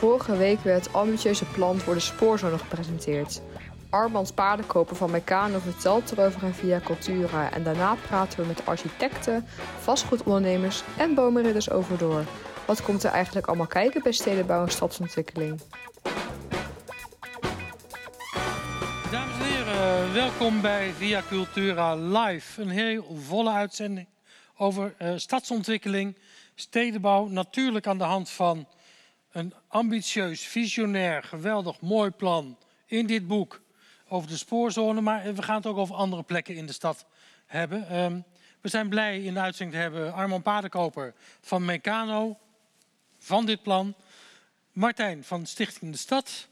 Vorige week werd het ambitieuze plan voor de spoorzone gepresenteerd. Armand Paardenkoper van Meccano vertelt erover in Via Cultura en daarna praten we met architecten, vastgoedondernemers en bomenridders over door. Wat komt er eigenlijk allemaal kijken bij stedenbouw en stadsontwikkeling? Dames en heren, welkom bij Via Cultura Live. Een heel volle uitzending over uh, stadsontwikkeling, stedenbouw. Natuurlijk aan de hand van een ambitieus, visionair, geweldig mooi plan in dit boek over de spoorzone. Maar we gaan het ook over andere plekken in de stad hebben. Ehm, we zijn blij in de uitzending te hebben Armand Paardenkoper van Meccano, van dit plan. Martijn van Stichting de Stad.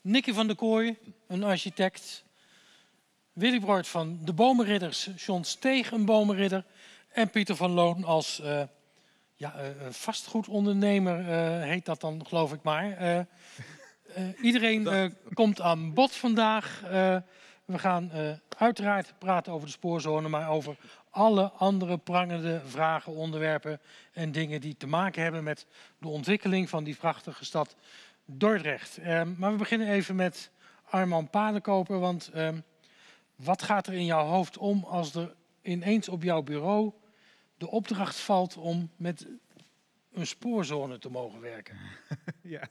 Nicky van der Kooi, een architect. Willy Broert van de Bomenridders, John Steeg, een bomenridder. En Pieter van Loon als uh, ja, uh, vastgoedondernemer heet dat dan, geloof ik maar. Iedereen komt aan bod vandaag. we gaan uiteraard praten over de spoorzone, maar over alle andere prangende vragen, onderwerpen en dingen die te maken hebben met de ontwikkeling van die prachtige stad Dordrecht. maar we beginnen even met Arman Padenkoper, want wat gaat er in jouw hoofd om als er ineens op jouw bureau de opdracht valt om met een spoorzone te mogen werken. ja.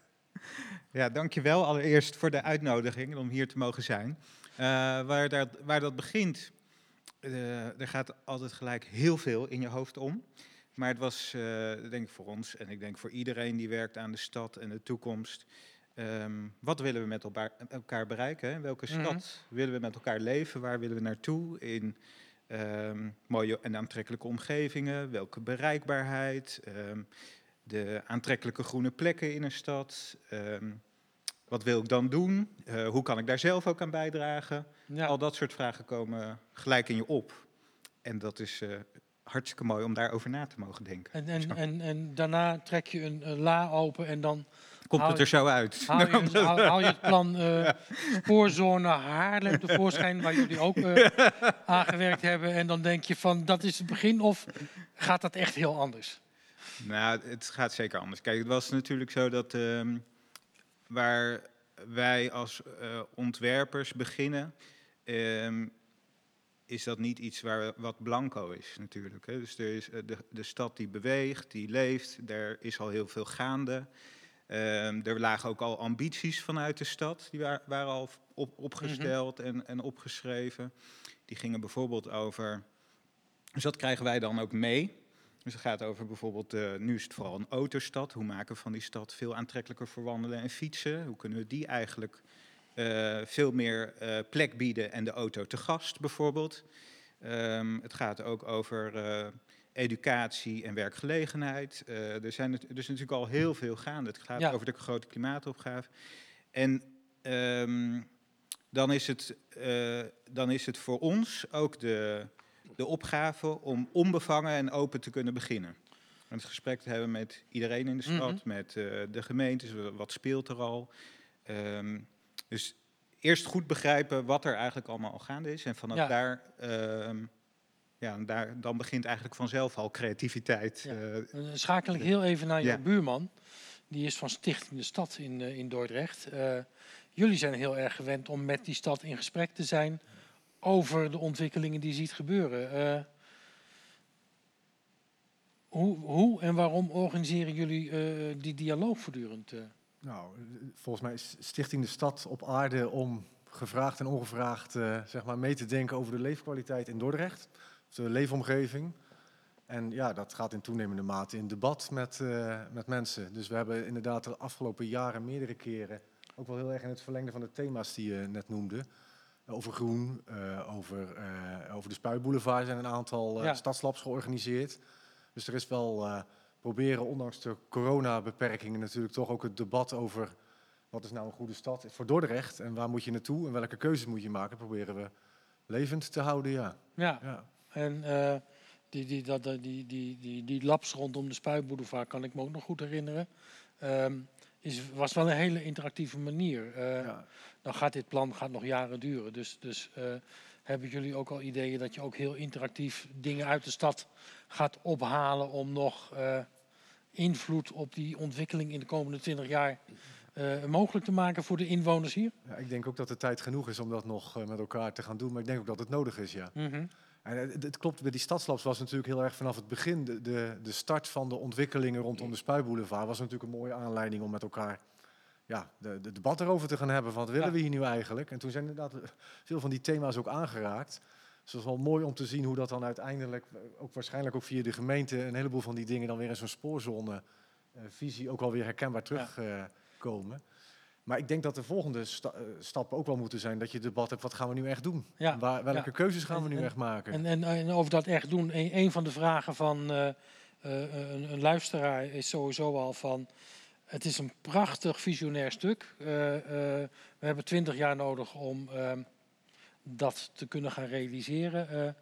Ja, dankjewel allereerst voor de uitnodiging om hier te mogen zijn. Uh, waar, dat, waar dat begint, uh, er gaat altijd gelijk heel veel in je hoofd om. Maar het was, uh, denk ik voor ons en ik denk voor iedereen die werkt aan de stad en de toekomst. Um, wat willen we met elkaar, bereiken? Welke stad mm -hmm. willen we met elkaar leven? Waar willen we naartoe? In Um, mooie en aantrekkelijke omgevingen, welke bereikbaarheid, um, de aantrekkelijke groene plekken in een stad. Wat wil ik dan doen? Uh, hoe kan ik daar zelf ook aan bijdragen? Ja. Al dat soort vragen komen gelijk in je op. En dat is uh, hartstikke mooi om daarover na te mogen denken. En, en, en, en daarna trek je een, een la open en dan komt het er zo uit. Haal je, haal, haal je het plan uh, spoorzone Haarlem tevoorschijn, waar jullie ook uh, aangewerkt hebben. En dan denk je van, dat is het begin of gaat dat echt heel anders? Nou, het gaat zeker anders. Kijk, het was natuurlijk zo dat uh, waar wij als uh, ontwerpers beginnen, ehm, is dat niet iets waar wat blanco is natuurlijk. Hè. Dus er is de, de stad die beweegt, die leeft, er is al heel veel gaande. Um, er lagen ook al ambities vanuit de stad, die waren, waren al op, opgesteld mm -hmm. en, en opgeschreven. Die gingen bijvoorbeeld over, dus dat krijgen wij dan ook mee. Dus het gaat over bijvoorbeeld, uh, nu is het vooral een autostad. Hoe maken we van die stad veel aantrekkelijker voor wandelen en fietsen? Hoe kunnen we die eigenlijk uh, veel meer uh, plek bieden en de auto te gast bijvoorbeeld? Um, het gaat ook over educatie en werkgelegenheid. Er zijn er dus natuurlijk al heel veel gaande. Het gaat ja. over de grote klimaatopgave. En um, dan, is het, dan is het voor ons ook de, de opgave om onbevangen en open te kunnen beginnen. En het gesprek te hebben met iedereen in de stad, mm -hmm. met uh, de gemeentes, wat speelt er al. Um, dus eerst goed begrijpen wat er eigenlijk allemaal al gaande is. En vanaf ja. daar um, ja, daar, dan begint eigenlijk vanzelf al creativiteit. Ja. Uh, dan schakel ik heel even naar je ja. buurman. Die is van Stichting de Stad in, uh, in Dordrecht. Jullie zijn heel erg gewend om met die stad in gesprek te zijn over de ontwikkelingen die je ziet gebeuren. hoe, hoe en waarom organiseren jullie die dialoog voortdurend? Nou, volgens mij is Stichting de Stad op aarde om gevraagd en ongevraagd zeg maar mee te denken over de leefkwaliteit in Dordrecht de leefomgeving. En ja, dat gaat in toenemende mate in debat met, met mensen. Dus we hebben inderdaad de afgelopen jaren meerdere keren, ook wel heel erg in het verlengde van de thema's die je net noemde, over groen, uh, over, uh, over de Spuitboulevard zijn een aantal ja. stadslabs georganiseerd. Dus er is wel proberen, ondanks de coronabeperkingen natuurlijk, toch ook het debat over wat is nou een goede stad voor Dordrecht en waar moet je naartoe en welke keuzes moet je maken, proberen we levend te houden, ja. ja. ja. En die, die, dat, die, die, die, die labs rondom de Spuiboulevard kan ik me ook nog goed herinneren. Ehm, is, was wel een hele interactieve manier. Eh, Ja. Dan gaat dit plan gaat nog jaren duren. Dus, dus eh, hebben jullie ook al ideeën dat je ook heel interactief dingen uit de stad gaat ophalen om nog eh, invloed op die ontwikkeling in de komende 20 jaar eh, mogelijk te maken voor de inwoners hier? Ja, ik denk ook dat de tijd genoeg is om dat nog met elkaar te gaan doen. Maar ik denk ook dat het nodig is, ja. Mhm. En het, het klopt, bij die stadslabs was natuurlijk heel erg vanaf het begin. De, de, de start van de ontwikkelingen rondom de Spuiboulevard was natuurlijk een mooie aanleiding om met elkaar ja, de, de debat erover te gaan hebben. Van wat willen Ja. we hier nu eigenlijk? En toen zijn inderdaad veel van die thema's ook aangeraakt. Dus het is wel mooi om te zien hoe dat dan uiteindelijk, eh, ook waarschijnlijk ook via de gemeente, een heleboel van die dingen dan weer in zo'n spoorzone-visie ook wel weer herkenbaar terugkomen. Maar ik denk dat de volgende sta- eh, stap ook wel moeten zijn dat je debat hebt, wat gaan we nu echt doen? Ja, Waar, welke ja. keuzes gaan we nu en- echt maken? En, en, en over dat echt doen, een, een van de vragen van eh, eh, een, een luisteraar is sowieso al van... Het is een prachtig visionair stuk. We hebben twintig jaar nodig om ehm, dat te kunnen gaan realiseren.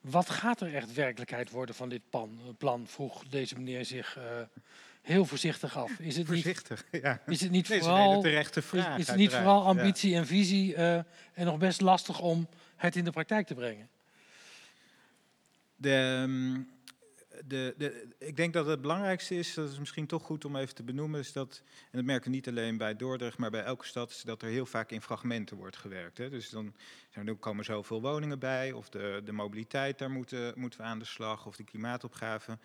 Wat gaat er echt werkelijkheid worden van dit pan, plan? Vroeg deze meneer zich heel voorzichtig af. Is het niet, Voorzichtig, ja. is het niet Nee, vooral... terechte Is, vraag. is het niet vooral Ja. ambitie en visie eh, en nog best lastig om het in de praktijk te brengen? De, ehm, de, de, ik denk dat het belangrijkste is, dat is misschien toch goed om even te benoemen, is dat, en dat merken we niet alleen bij Dordrecht, maar bij elke stad, is dat er heel vaak in fragmenten wordt gewerkt. Hè. Dus dan er komen zoveel woningen bij, of de, de mobiliteit, daar moeten, moeten we aan de slag, of de klimaatopgave.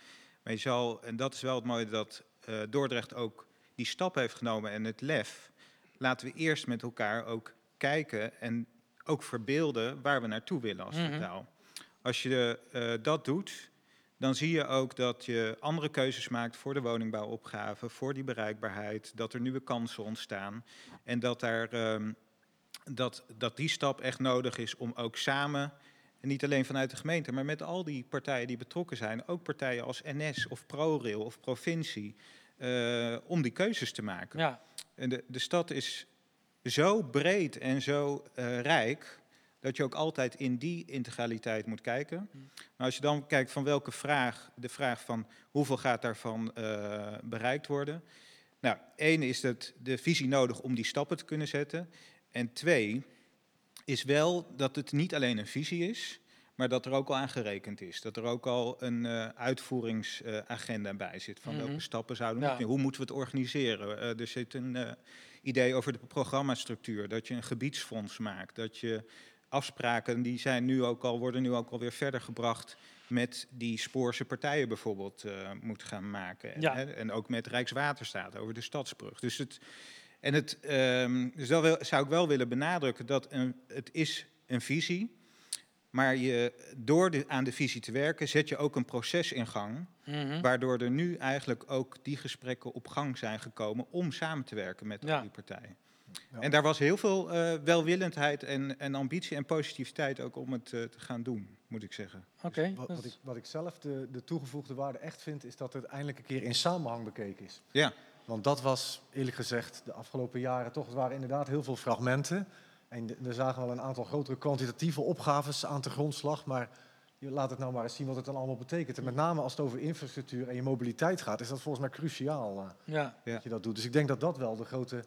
Maar je zal, en dat is wel het mooie, dat eh, Dordrecht ook die stap heeft genomen en het lef. Laten we eerst met elkaar ook kijken en ook verbeelden waar we naartoe willen als Mhm. totaal. Als je eh, dat doet, dan zie je ook dat je andere keuzes maakt voor de woningbouwopgave, voor die bereikbaarheid, dat er nieuwe kansen ontstaan en dat, daar, ehm, dat, dat die stap echt nodig is om ook samen, en niet alleen vanuit de gemeente, maar met al die partijen die betrokken zijn, ook partijen als NS of ProRail of provincie, eh, om die keuzes te maken. Ja, En de, de stad is zo breed en zo eh, rijk dat je ook altijd in die integraliteit moet kijken. Maar als je dan kijkt van welke vraag, de vraag van hoeveel gaat daarvan eh, bereikt worden. Nou, één is dat de visie nodig om die stappen te kunnen zetten. En twee is wel dat het niet alleen een visie is, maar dat er ook al aan gerekend is. Dat er ook al een eh, uitvoeringsagenda bij zit. Van Mhm. welke stappen zouden we Ja. moeten Hoe moeten we het organiseren? Eh, er zit een eh, idee over de programmastructuur. Dat je een gebiedsfonds maakt. Dat je afspraken, die zijn nu ook al, worden nu ook alweer verder gebracht met die Spoorse partijen bijvoorbeeld moet gaan maken. En, Ja. hè, en ook met Rijkswaterstaat over de stadsbrug. Dus, het, en het, ehm, dus dat wil, zou ik wel willen benadrukken dat een, het is een visie. Maar je, door de, aan de visie te werken, zet je ook een proces in gang. mhm. Waardoor er nu eigenlijk ook die gesprekken op gang zijn gekomen om samen te werken met Ja. die partijen. Ja. En daar was heel veel eh, welwillendheid en, en ambitie en positiviteit ook om het eh, te gaan doen, moet ik zeggen. Oké, Wat, dat wat, ik, wat ik zelf de, de toegevoegde waarde echt vind, is dat het eindelijk een keer in samenhang bekeken is. Ja. Want dat was eerlijk gezegd de afgelopen jaren toch, het waren inderdaad heel veel fragmenten. En er zagen wel een aantal grotere kwantitatieve opgaves aan de grondslag. Maar je laat het nou maar eens zien wat het dan allemaal betekent. En met name als het over infrastructuur en je mobiliteit gaat, is dat volgens mij cruciaal eh, ja. Ja. dat je dat doet. Dus ik denk dat dat wel de grote.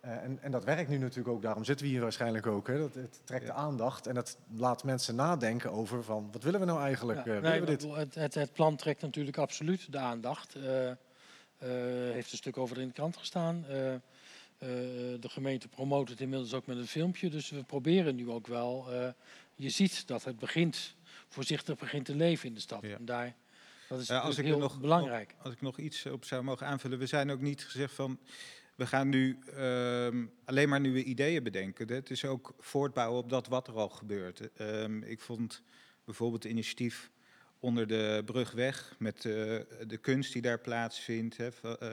eh, en, en dat werkt nu natuurlijk ook, daarom zitten we hier waarschijnlijk ook. Hè. Dat, het trekt de aandacht en dat laat mensen nadenken over van wat willen we nou eigenlijk? Ja, Eh, willen nee, we dit? het, het, het plan trekt natuurlijk absoluut de aandacht. Heeft een stuk over in de krant gestaan. Eh, eh, de gemeente promoot het inmiddels ook met een filmpje. Dus we proberen nu ook wel. eh, je ziet dat het begint, voorzichtig begint te leven in de stad. Ja. En daar, dat is Ja, als ik heel nog- belangrijk. Als ik nog iets op zou mogen aanvullen. We zijn ook niet gezegd van, we gaan nu ehm, alleen maar nieuwe ideeën bedenken. Het is ook voortbouwen op dat wat er al gebeurt. Ehm, ik vond bijvoorbeeld het initiatief onder de brugweg met eh, de kunst die daar plaatsvindt. Hè, eh,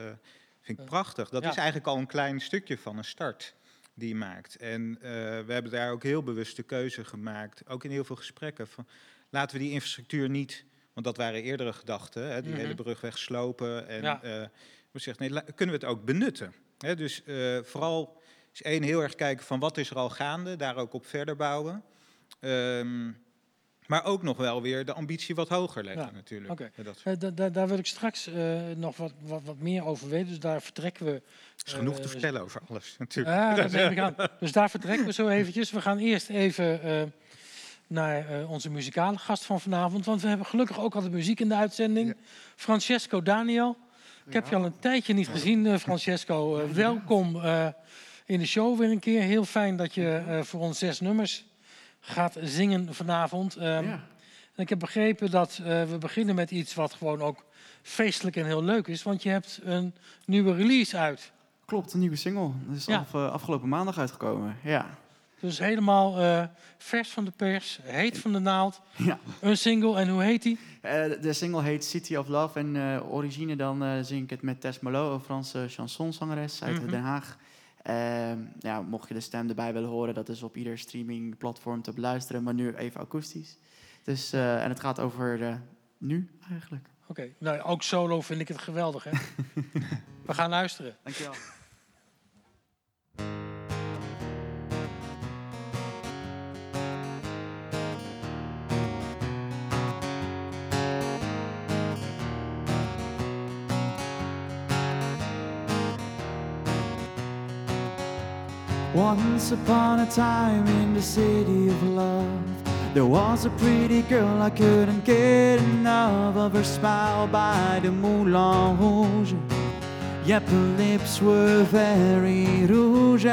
vind ik Ja. prachtig. Dat Ja. is eigenlijk al een klein stukje van een start die je maakt. En eh, we hebben daar ook heel bewust de keuze gemaakt, ook in heel veel gesprekken, van laten we die infrastructuur niet, want dat waren eerdere gedachten, hè, die Mhm. hele brugweg slopen. En Ja. eh, we zeggen, nee, kunnen we het ook benutten? Hè, dus eh, vooral is één heel erg kijken van wat is er al gaande, daar ook op verder bouwen. Ehm, Maar ook nog wel weer de ambitie wat hoger leggen Ja, natuurlijk. Ja, dat Eh, da- da- daar wil ik straks eh, nog wat, wat, wat meer over weten. Dus daar vertrekken we. is genoeg te eh, vertellen over alles natuurlijk. Ja, dat neem ik aan. Dus daar vertrekken we zo eventjes. We gaan eerst even eh, naar eh, onze muzikale gast van vanavond. Want we hebben gelukkig ook altijd muziek in de uitzending. Francesco Daniel. Ik heb je al een tijdje niet gezien, eh, Francesco. Welkom eh, in de show weer een keer. Heel fijn dat je eh, voor ons zes nummers gaat zingen vanavond. Ehm, Ja. en ik heb begrepen dat eh, we beginnen met iets wat gewoon ook feestelijk en heel leuk is. Want je hebt een nieuwe release uit. Klopt, een nieuwe single. Dat is Ja. af, eh, afgelopen maandag uitgekomen. Ja. Dus helemaal eh, vers van de pers, heet van de naald. ja. Een single, en hoe heet die? De single heet City of Love. En origine dan zing ik het met Tess Malo, een Franse chansonzangeres uit Mhm. Den Haag. Ehm, ja, mocht je de stem erbij willen horen, dat is op ieder streamingplatform te beluisteren. Maar nu even akoestisch. Dus, eh, en het gaat over eh, nu eigenlijk. Oké, nou ook solo vind ik het geweldig, hè? We gaan luisteren. Dankjewel. Once upon a time in the city of love, there was a pretty girl I couldn't get enough of her smile by the Moulin Rouge. Yep, her lips were very rouge.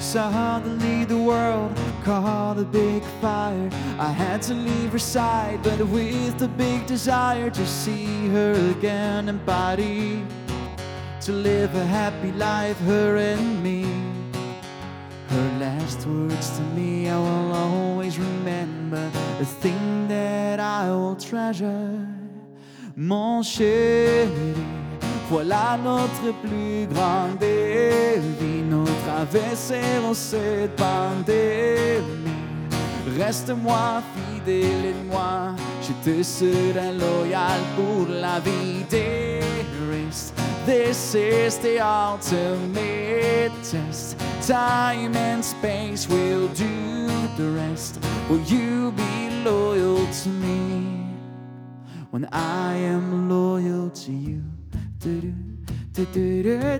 Suddenly the world caught a big fire. I had to leave her side, but with a big desire to see her again in body, To live a happy life, her and me. Her last words to me I will always remember The thing that I will treasure. Mon chéri Voilà notre plus grande défi. Nous traverserons cette pandémie Reste-moi fidèle et moi Je te serai loyal pour la vie Dearest This is the ultimate test. Time and space will do the rest. Will you be loyal to me? When I am loyal to you. Do-do, do-do-do,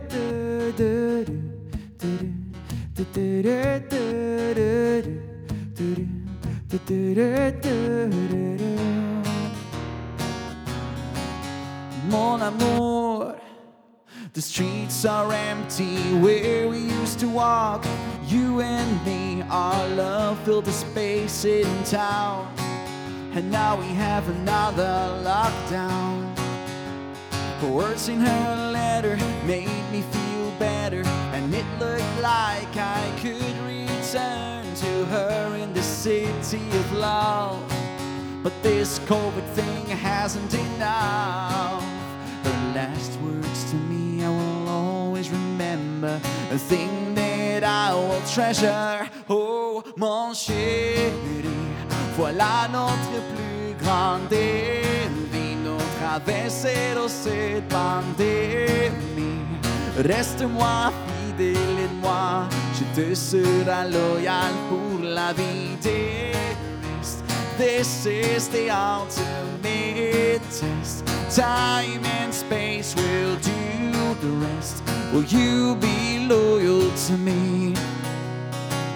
the streets are empty where we used to walk. You and me, our love filled the space in town. And now we have another lockdown. Words in her letter made me feel better. And it looked like I could return to her in the city of love. But this COVID thing hasn't enough. Last words to me I will always remember A thing that I will treasure. Oh mon chéri Voilà notre plus grande défi Nous traverserons cette pandémie. Reste-moi fidèle et moi Je te serai loyal pour la vie This is the ultimate test Time and space will do the rest. Will you be loyal to me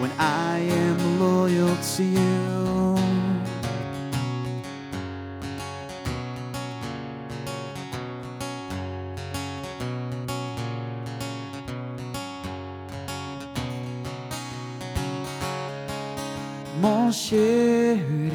when I am loyal to you? Mon chéri,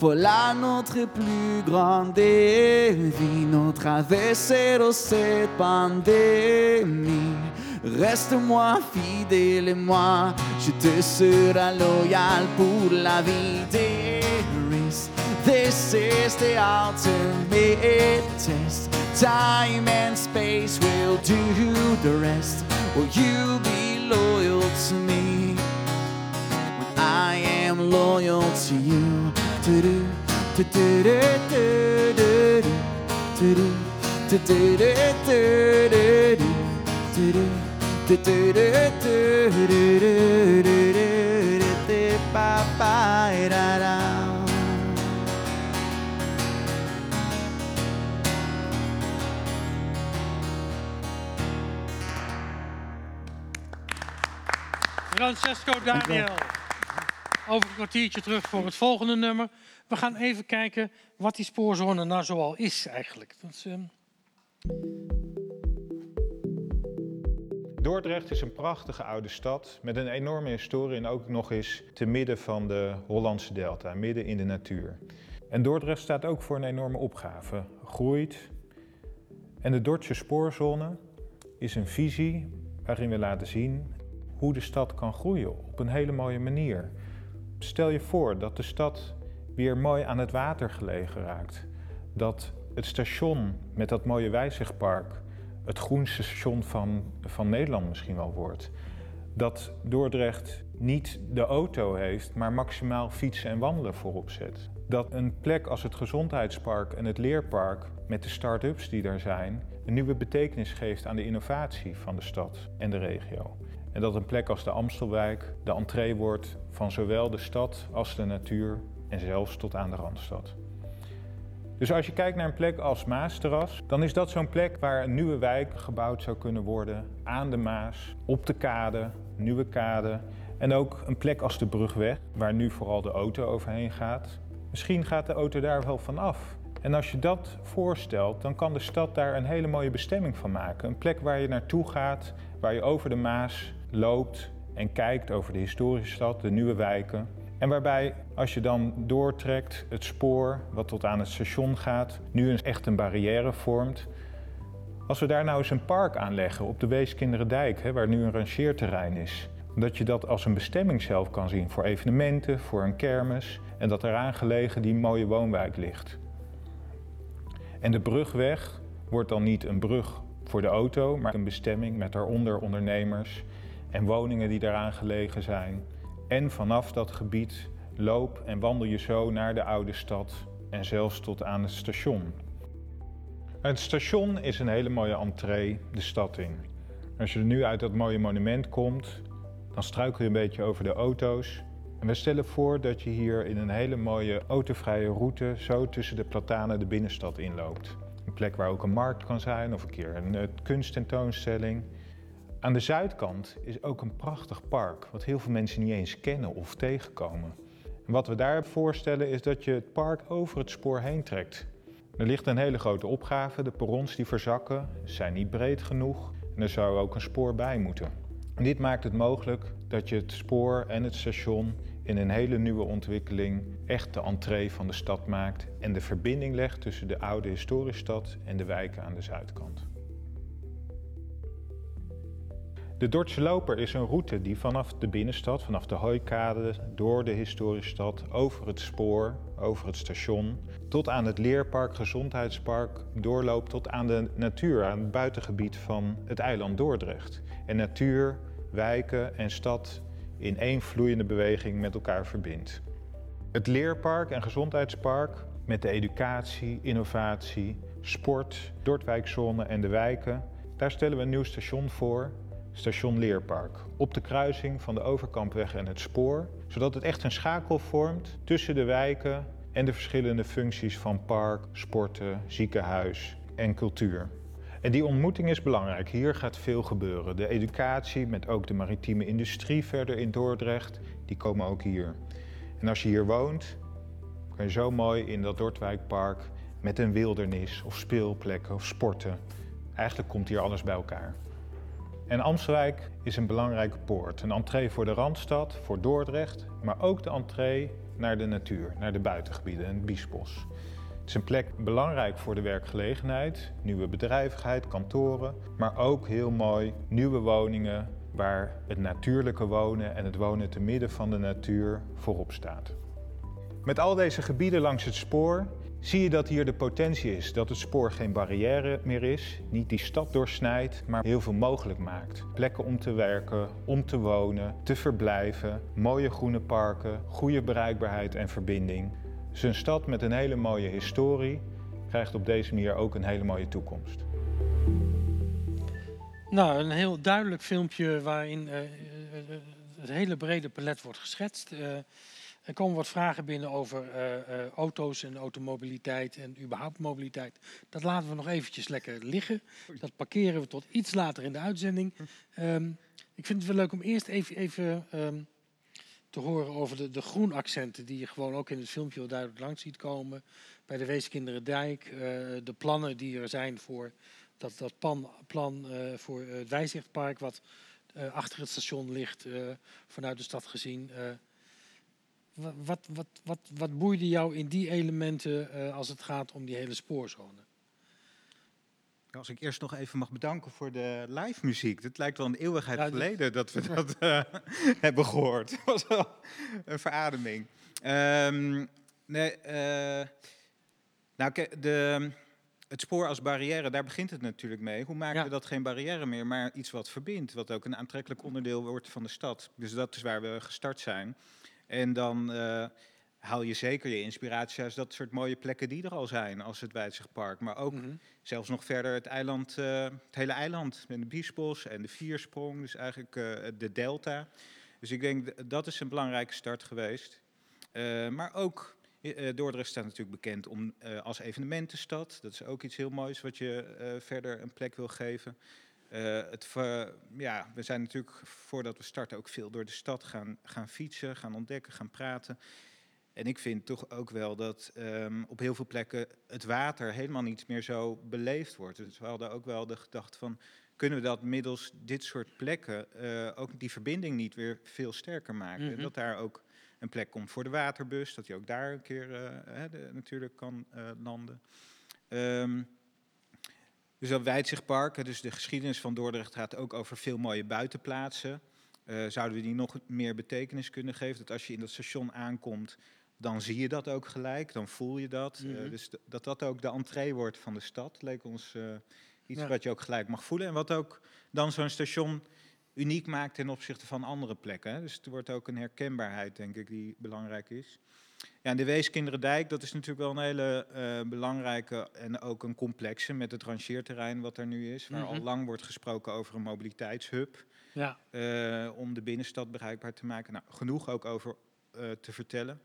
voilà notre plus grand défi. Nous traverserons cette pandémie. Reste-moi fidèle et moi, je te serai loyal pour la vie. Dearest, this is the ultimate test. Time and space will do the rest. Will you be loyal to me? when I am loyal to you. Francisco Daniel. Over een kwartiertje terug voor het volgende nummer. We gaan even kijken wat die spoorzone nou zoal is eigenlijk. Ehm, Dordrecht is een prachtige oude stad met een enorme historie en ook nog eens te midden van de Hollandse delta, midden in de natuur. En Dordrecht staat ook voor een enorme opgave, groeit. En de Dordtse spoorzone is een visie waarin we laten zien hoe de stad kan groeien op een hele mooie manier. Stel je voor dat de stad weer mooi aan het water gelegen raakt. Dat het station met dat mooie wijzigpark het groenste station van, van Nederland misschien wel wordt. Dat Dordrecht niet de auto heeft, maar maximaal fietsen en wandelen voorop zet. Dat een plek als het gezondheidspark en het leerpark met de start-ups die daar zijn, een nieuwe betekenis geeft aan de innovatie van de stad en de regio. En dat een plek als de Amstelwijk de entree wordt van zowel de stad als de natuur en zelfs tot aan de Randstad. Dus als je kijkt naar een plek als Maasterras, dan is dat zo'n plek waar een nieuwe wijk gebouwd zou kunnen worden aan de Maas, op de kade, nieuwe kade. En ook een plek als de Brugweg, waar nu vooral de auto overheen gaat. Misschien gaat de auto daar wel vanaf. En als je dat voorstelt, dan kan de stad daar een hele mooie bestemming van maken. Een plek waar je naartoe gaat, waar je over de Maas loopt en kijkt over de historische stad, de nieuwe wijken. En waarbij, als je dan doortrekt, het spoor wat tot aan het station gaat, nu een, echt een barrière vormt. Als we daar nou eens een park aanleggen op de Weeskinderendijk, hè, waar nu een rangeerterrein is, dat je dat als een bestemming zelf kan zien voor evenementen, voor een kermis en dat eraan gelegen die mooie woonwijk ligt. En de brugweg wordt dan niet een brug voor de auto, maar een bestemming met daaronder ondernemers en woningen die daaraan gelegen zijn. En vanaf dat gebied loop en wandel je zo naar de oude stad en zelfs tot aan het station. Het station is een hele mooie entree de stad in. Als je er nu uit dat mooie monument komt, dan struikel je een beetje over de auto's. En we stellen voor dat je hier in een hele mooie autovrije route zo tussen de platanen de binnenstad inloopt. Een plek waar ook een markt kan zijn of een keer een eh, kunsttentoonstelling. Aan de zuidkant is ook een prachtig park, wat heel veel mensen niet eens kennen of tegenkomen. En wat we daar voorstellen is dat je het park over het spoor heen trekt. Er ligt een hele grote opgave, de perrons die verzakken, zijn niet breed genoeg en er zou ook een spoor bij moeten. En dit maakt het mogelijk dat je het spoor en het station in een hele nieuwe ontwikkeling echt de entree van de stad maakt en de verbinding legt tussen de oude historische stad en de wijken aan de zuidkant. De Dordtse Loper is een route die vanaf de binnenstad, vanaf de Hooikade, door de historische stad, over het spoor, over het station, tot aan het Leerpark, Gezondheidspark, doorloopt tot aan de natuur, aan het buitengebied van het eiland Dordrecht. En natuur, wijken en stad in één vloeiende beweging met elkaar verbindt. Het Leerpark en Gezondheidspark met de educatie, innovatie, sport, Dordwijkzone en de wijken, daar stellen we een nieuw station voor station Leerpark. Op de kruising van de Overkampweg en het spoor, zodat het echt een schakel vormt tussen de wijken en de verschillende functies van park, sporten, ziekenhuis en cultuur. En die ontmoeting is belangrijk. Hier gaat veel gebeuren. De educatie met ook de maritieme industrie verder in Dordrecht, die komen ook hier. En als je hier woont, kan je zo mooi in dat Dordwijkpark met een wildernis of speelplekken of sporten. Eigenlijk komt hier alles bij elkaar. En Amstelwijk is een belangrijke poort. Een entree voor de Randstad, voor Dordrecht, maar ook de entree naar de natuur, naar de buitengebieden en het Biesbos. Het is een plek belangrijk voor de werkgelegenheid, nieuwe bedrijvigheid, kantoren, maar ook heel mooi nieuwe woningen waar het natuurlijke wonen en het wonen te midden van de natuur voorop staat. Met al deze gebieden langs het spoor zie je dat hier de potentie is. Dat het spoor geen barrière meer is, niet die stad doorsnijdt, maar heel veel mogelijk maakt. Plekken om te werken, om te wonen, te verblijven, mooie groene parken, goede bereikbaarheid en verbinding. Dus stad met een hele mooie historie krijgt op deze manier ook een hele mooie toekomst. Nou, een heel duidelijk filmpje waarin uh, het hele brede palet wordt geschetst. Er komen wat vragen binnen over eh, eh, auto's en automobiliteit en überhaupt mobiliteit. Dat laten we nog eventjes lekker liggen. Dat parkeren we tot iets later in de uitzending. Ehm, ik vind het wel leuk om eerst even, even ehm, te horen over de, de groenaccenten die je gewoon ook in het filmpje wel duidelijk langs ziet komen. Bij de Weeskinderen Dijk, eh, de plannen die er zijn voor dat, dat plan, plan voor het Wijzichtpark wat achter het station ligt vanuit de stad gezien. Wa- wat, wat, wat, wat boeide jou in die elementen eh, als het gaat om die hele spoorzone? Als ik eerst nog even mag bedanken voor de live muziek. Het lijkt wel een eeuwigheid Ja, geleden dat we dat eh, hebben gehoord. Het was wel een verademing. Ehm, nee, eh, nou, de, het spoor als barrière, daar begint het natuurlijk mee. Hoe maken Ja. we dat geen barrière meer, maar iets wat verbindt? Wat ook een aantrekkelijk onderdeel wordt van de stad. Dus dat is waar we gestart zijn. En dan eh, haal je zeker je inspiratie uit dat soort mooie plekken die er al zijn, als het Weidzigpark. Maar ook Mhm. zelfs nog verder het eiland, eh, het hele eiland. Met de Biesbos en de Viersprong, dus eigenlijk eh, de delta. Dus ik denk dat is een belangrijke start geweest. Maar ook eh, Dordrecht staat natuurlijk bekend om, als evenementenstad. Dat is ook iets heel moois wat je verder een plek wil geven. Eh, het, ja, we zijn natuurlijk voordat we starten ook veel door de stad gaan, gaan fietsen, gaan ontdekken, gaan praten. En ik vind toch ook wel dat ehm, op heel veel plekken het water helemaal niet meer zo beleefd wordt. Dus we hadden ook wel de gedachte van, kunnen we dat middels dit soort plekken eh, ook die verbinding niet weer veel sterker maken? En dat daar ook een plek komt voor de waterbus, dat die ook daar een keer eh, hè, de- natuurlijk kan landen. Ehm, dus dat Weidzigpark, dus de geschiedenis van Dordrecht gaat ook over veel mooie buitenplaatsen. Eh, zouden we die nog meer betekenis kunnen geven? Dat als je in dat station aankomt, dan zie je dat ook gelijk, dan voel je dat. Eh, Mhm. dus dat dat ook de entree wordt van de stad, leek ons eh, iets Ja. wat je ook gelijk mag voelen. En wat ook dan zo'n station uniek maakt ten opzichte van andere plekken. Hè. Dus het wordt ook een herkenbaarheid, denk ik, die belangrijk is. Ja, en de Weeskinderdijk, dat is natuurlijk wel een hele eh, belangrijke en ook een complexe met het rangeerterrein wat er nu is. Waar Mhm. al lang wordt gesproken over een mobiliteitshub Ja, eh, om de binnenstad bereikbaar te maken. Nou, genoeg ook over eh, te vertellen.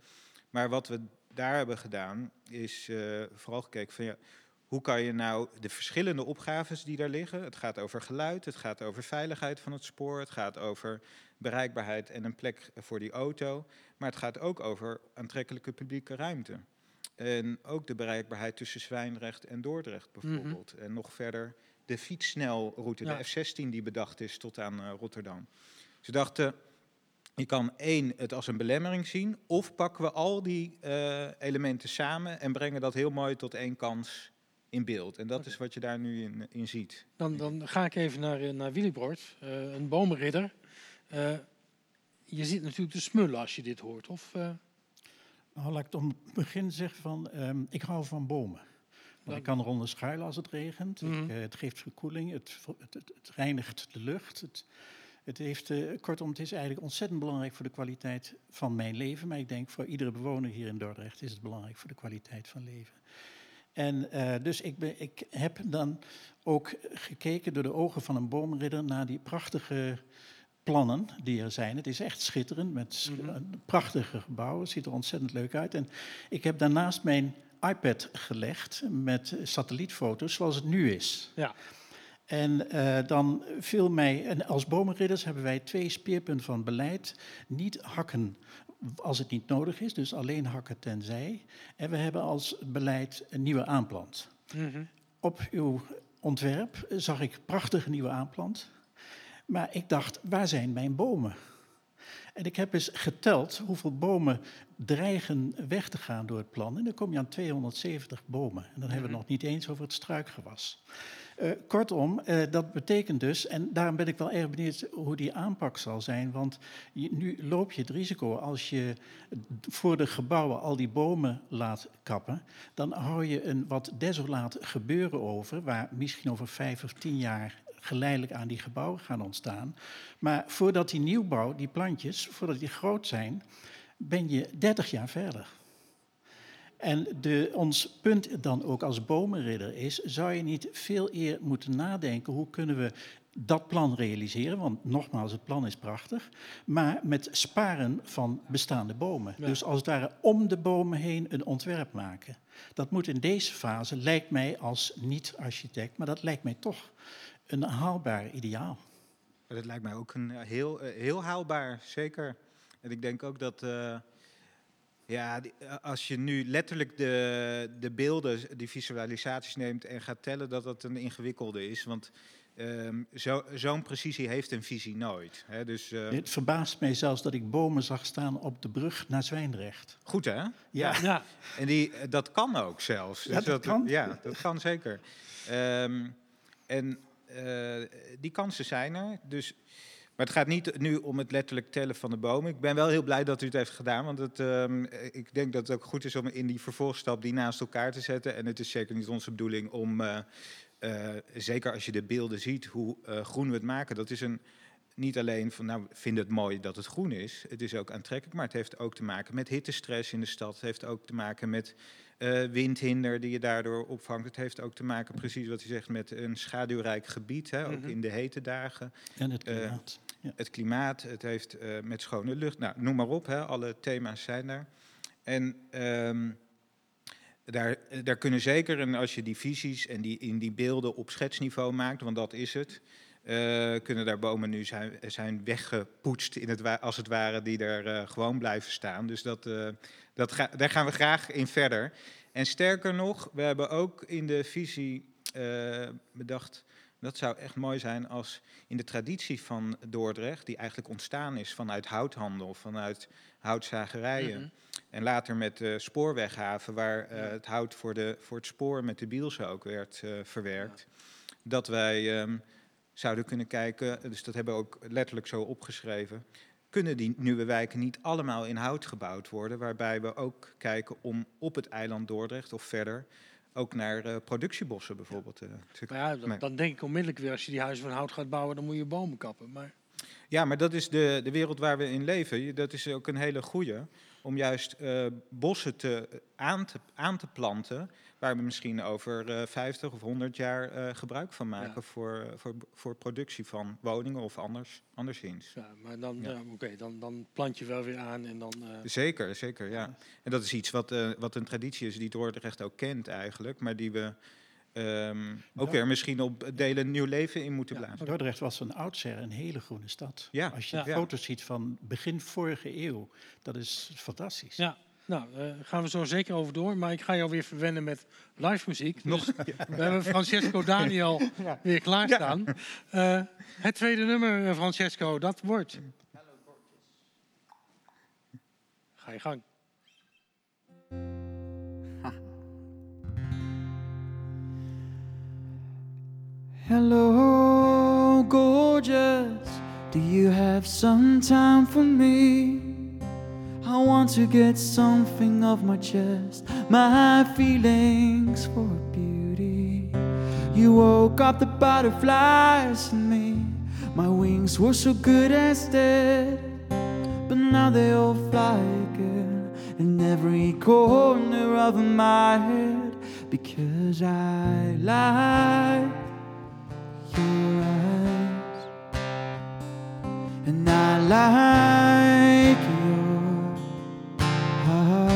Maar wat we daar hebben gedaan, is vooral gekeken van ja, hoe kan je nou de verschillende opgaves die daar liggen. Het gaat over geluid, het gaat over veiligheid van het spoor, het gaat over bereikbaarheid en een plek voor die auto. Maar het gaat ook over aantrekkelijke publieke ruimte. En ook de bereikbaarheid tussen Zwijndrecht en Dordrecht bijvoorbeeld. En nog verder de fietssnelroute, Ja. de F16 die bedacht is tot aan eh, Rotterdam. Ze dachten, je kan één het als een belemmering zien, of pakken we al die eh, elementen samen en brengen dat heel mooi tot één kans in beeld. En dat is wat je daar nu in, in ziet. dan, dan ga ik even naar, eh, naar eh, een bomenridder. Eh, je ziet natuurlijk de smullen als je dit hoort. Of, eh, Nou, laat ik het om het begin zeggen van, ehm, ik hou van bomen. Want Dan- ik kan eronder schuilen als het regent. Ik, Mhm. het geeft verkoeling, het, het, het, het reinigt de lucht. Het, het heeft, eh, kortom, het is eigenlijk ontzettend belangrijk voor de kwaliteit van mijn leven. Maar ik denk voor iedere bewoner hier in Dordrecht is het belangrijk voor de kwaliteit van leven. En eh, dus ik, ben, ik heb dan ook gekeken door de ogen van een boomridder naar die prachtige plannen die er zijn. Het is echt schitterend met Mhm. een prachtige gebouwen. Het ziet er ontzettend leuk uit. En ik heb daarnaast mijn iPad gelegd met satellietfoto's zoals het nu is. ja, En eh, dan viel mij, en als bomenridders hebben wij twee speerpunten van beleid. Niet hakken als het niet nodig is, dus alleen hakken tenzij. En we hebben als beleid een nieuwe aanplant. mhm. Op uw ontwerp zag ik prachtige nieuwe aanplant. Maar ik dacht, waar zijn mijn bomen? En ik heb eens geteld hoeveel bomen dreigen weg te gaan door het plan. En dan kom je aan 270 bomen. En dan hebben we het nog niet eens over het struikgewas. Eh, kortom, eh, dat betekent dus, en daarom ben ik wel erg benieuwd hoe die aanpak zal zijn. Want nu loop je het risico als je voor de gebouwen al die bomen laat kappen. Dan hou je een wat desolaat gebeuren over, waar misschien over vijf of tien jaar geleidelijk aan die gebouwen gaan ontstaan. Maar voordat die nieuwbouw, die plantjes, voordat die groot zijn, ben je 30 jaar verder. En de, ons punt dan ook als bomenridder is, zou je niet veel eer moeten nadenken hoe kunnen we dat plan realiseren, want nogmaals, het plan is prachtig, maar met sparen van bestaande bomen. Ja. Dus als het ware om de bomen heen een ontwerp maken. Dat moet in deze fase, lijkt mij als niet-architect, maar dat lijkt mij toch een haalbaar ideaal. Dat lijkt mij ook een, heel, eh, heel haalbaar, zeker. En ik denk ook dat, eh, ja, die- eh, als je nu letterlijk de, de beelden, die visualisaties neemt en gaat tellen, dat dat een ingewikkelde is. Want ehm, zo- zo'n precisie heeft een visie nooit. Hè? Dus eh, Het verbaast mij zelfs dat ik bomen zag staan op de brug naar Zwijndrecht. goed hè? Ja, Ja, En die, eh, dat kan ook zelfs. Ja, dat kan. Ja, dat kan zeker. Ehm, en eh, die kansen zijn er. Dus, maar het gaat niet nu om het letterlijk tellen van de bomen. Ik ben wel heel blij dat u het heeft gedaan. Want het, ehm, ik denk dat het ook goed is om in die vervolgstap die naast elkaar te zetten. En het is zeker niet onze bedoeling om, eh, eh, zeker als je de beelden ziet, hoe eh, groen we het maken. Dat is een, niet alleen van, nou, we vinden het mooi dat het groen is. Het is ook aantrekkelijk, maar het heeft ook te maken met hittestress in de stad. Het heeft ook te maken met windhinder die je daardoor opvangt. Het heeft ook te maken, precies wat u zegt, met een schaduwrijk gebied. Hè, ook Mhm. in de hete dagen. en het klimaat. Het klimaat, het heeft eh, met schone lucht. Nou, noem maar op, hè, alle thema's zijn daar. En ehm, daar, daar kunnen zeker, en als je die visies en die, in die beelden op schetsniveau maakt, want dat is het, eh, kunnen daar bomen nu zijn, zijn weggepoetst, in het, als het ware, die er eh, gewoon blijven staan. Dus dat, eh, dat daar gaan we graag in verder. En sterker nog, we hebben ook in de visie eh, bedacht, dat zou echt mooi zijn als in de traditie van Dordrecht, die eigenlijk ontstaan is vanuit houthandel, vanuit houtzagerijen. Mhm. En later met de spoorweghaven, waar eh, het hout voor, de, voor het spoor met de bielsen ook werd eh, verwerkt. Dat wij ehm, zouden kunnen kijken, dus dat hebben we ook letterlijk zo opgeschreven. Kunnen die nieuwe wijken niet allemaal in hout gebouwd worden? Waarbij we ook kijken om op het eiland Dordrecht of verder ook naar eh, productiebossen bijvoorbeeld eh, ja, dan, denk ik onmiddellijk weer, als je die huizen van hout gaat bouwen, dan moet je bomen kappen. Maar Ja, maar dat is de, de wereld waar we in leven. Dat is ook een hele goeie. Om juist eh, bossen te, aan, te, aan te planten. Waar we misschien over eh 50 of 100 jaar eh, gebruik van maken. Ja. Voor, voor, voor productie van woningen of anders, anderszins. ja, maar dan, Ja. oké, dan, dan plant je wel weer aan en dan... Zeker, zeker, ja. En dat is iets wat, wat een traditie is die Dordrecht ook kent eigenlijk. Maar die we ehm, ook weer misschien op delen nieuw leven in moeten Ja. blazen. Dordrecht was van oudsher een hele groene stad. Ja, Als je ja. foto's ziet van begin vorige eeuw, dat is fantastisch. Ja, nou, daar gaan we zo zeker over door. Maar ik ga jou weer verwennen met live muziek. Nog, We hebben Francesco Daniel weer klaarstaan. Eh, het tweede nummer, eh, Francesco, dat wordt... Ga je gang. Hello, gorgeous. Do you have some time for me? I want to get something off my chest, my feelings for beauty. You woke up the butterflies in me. My wings were so good as dead, but now they all fly again in every corner of my head because I like and I like your heart,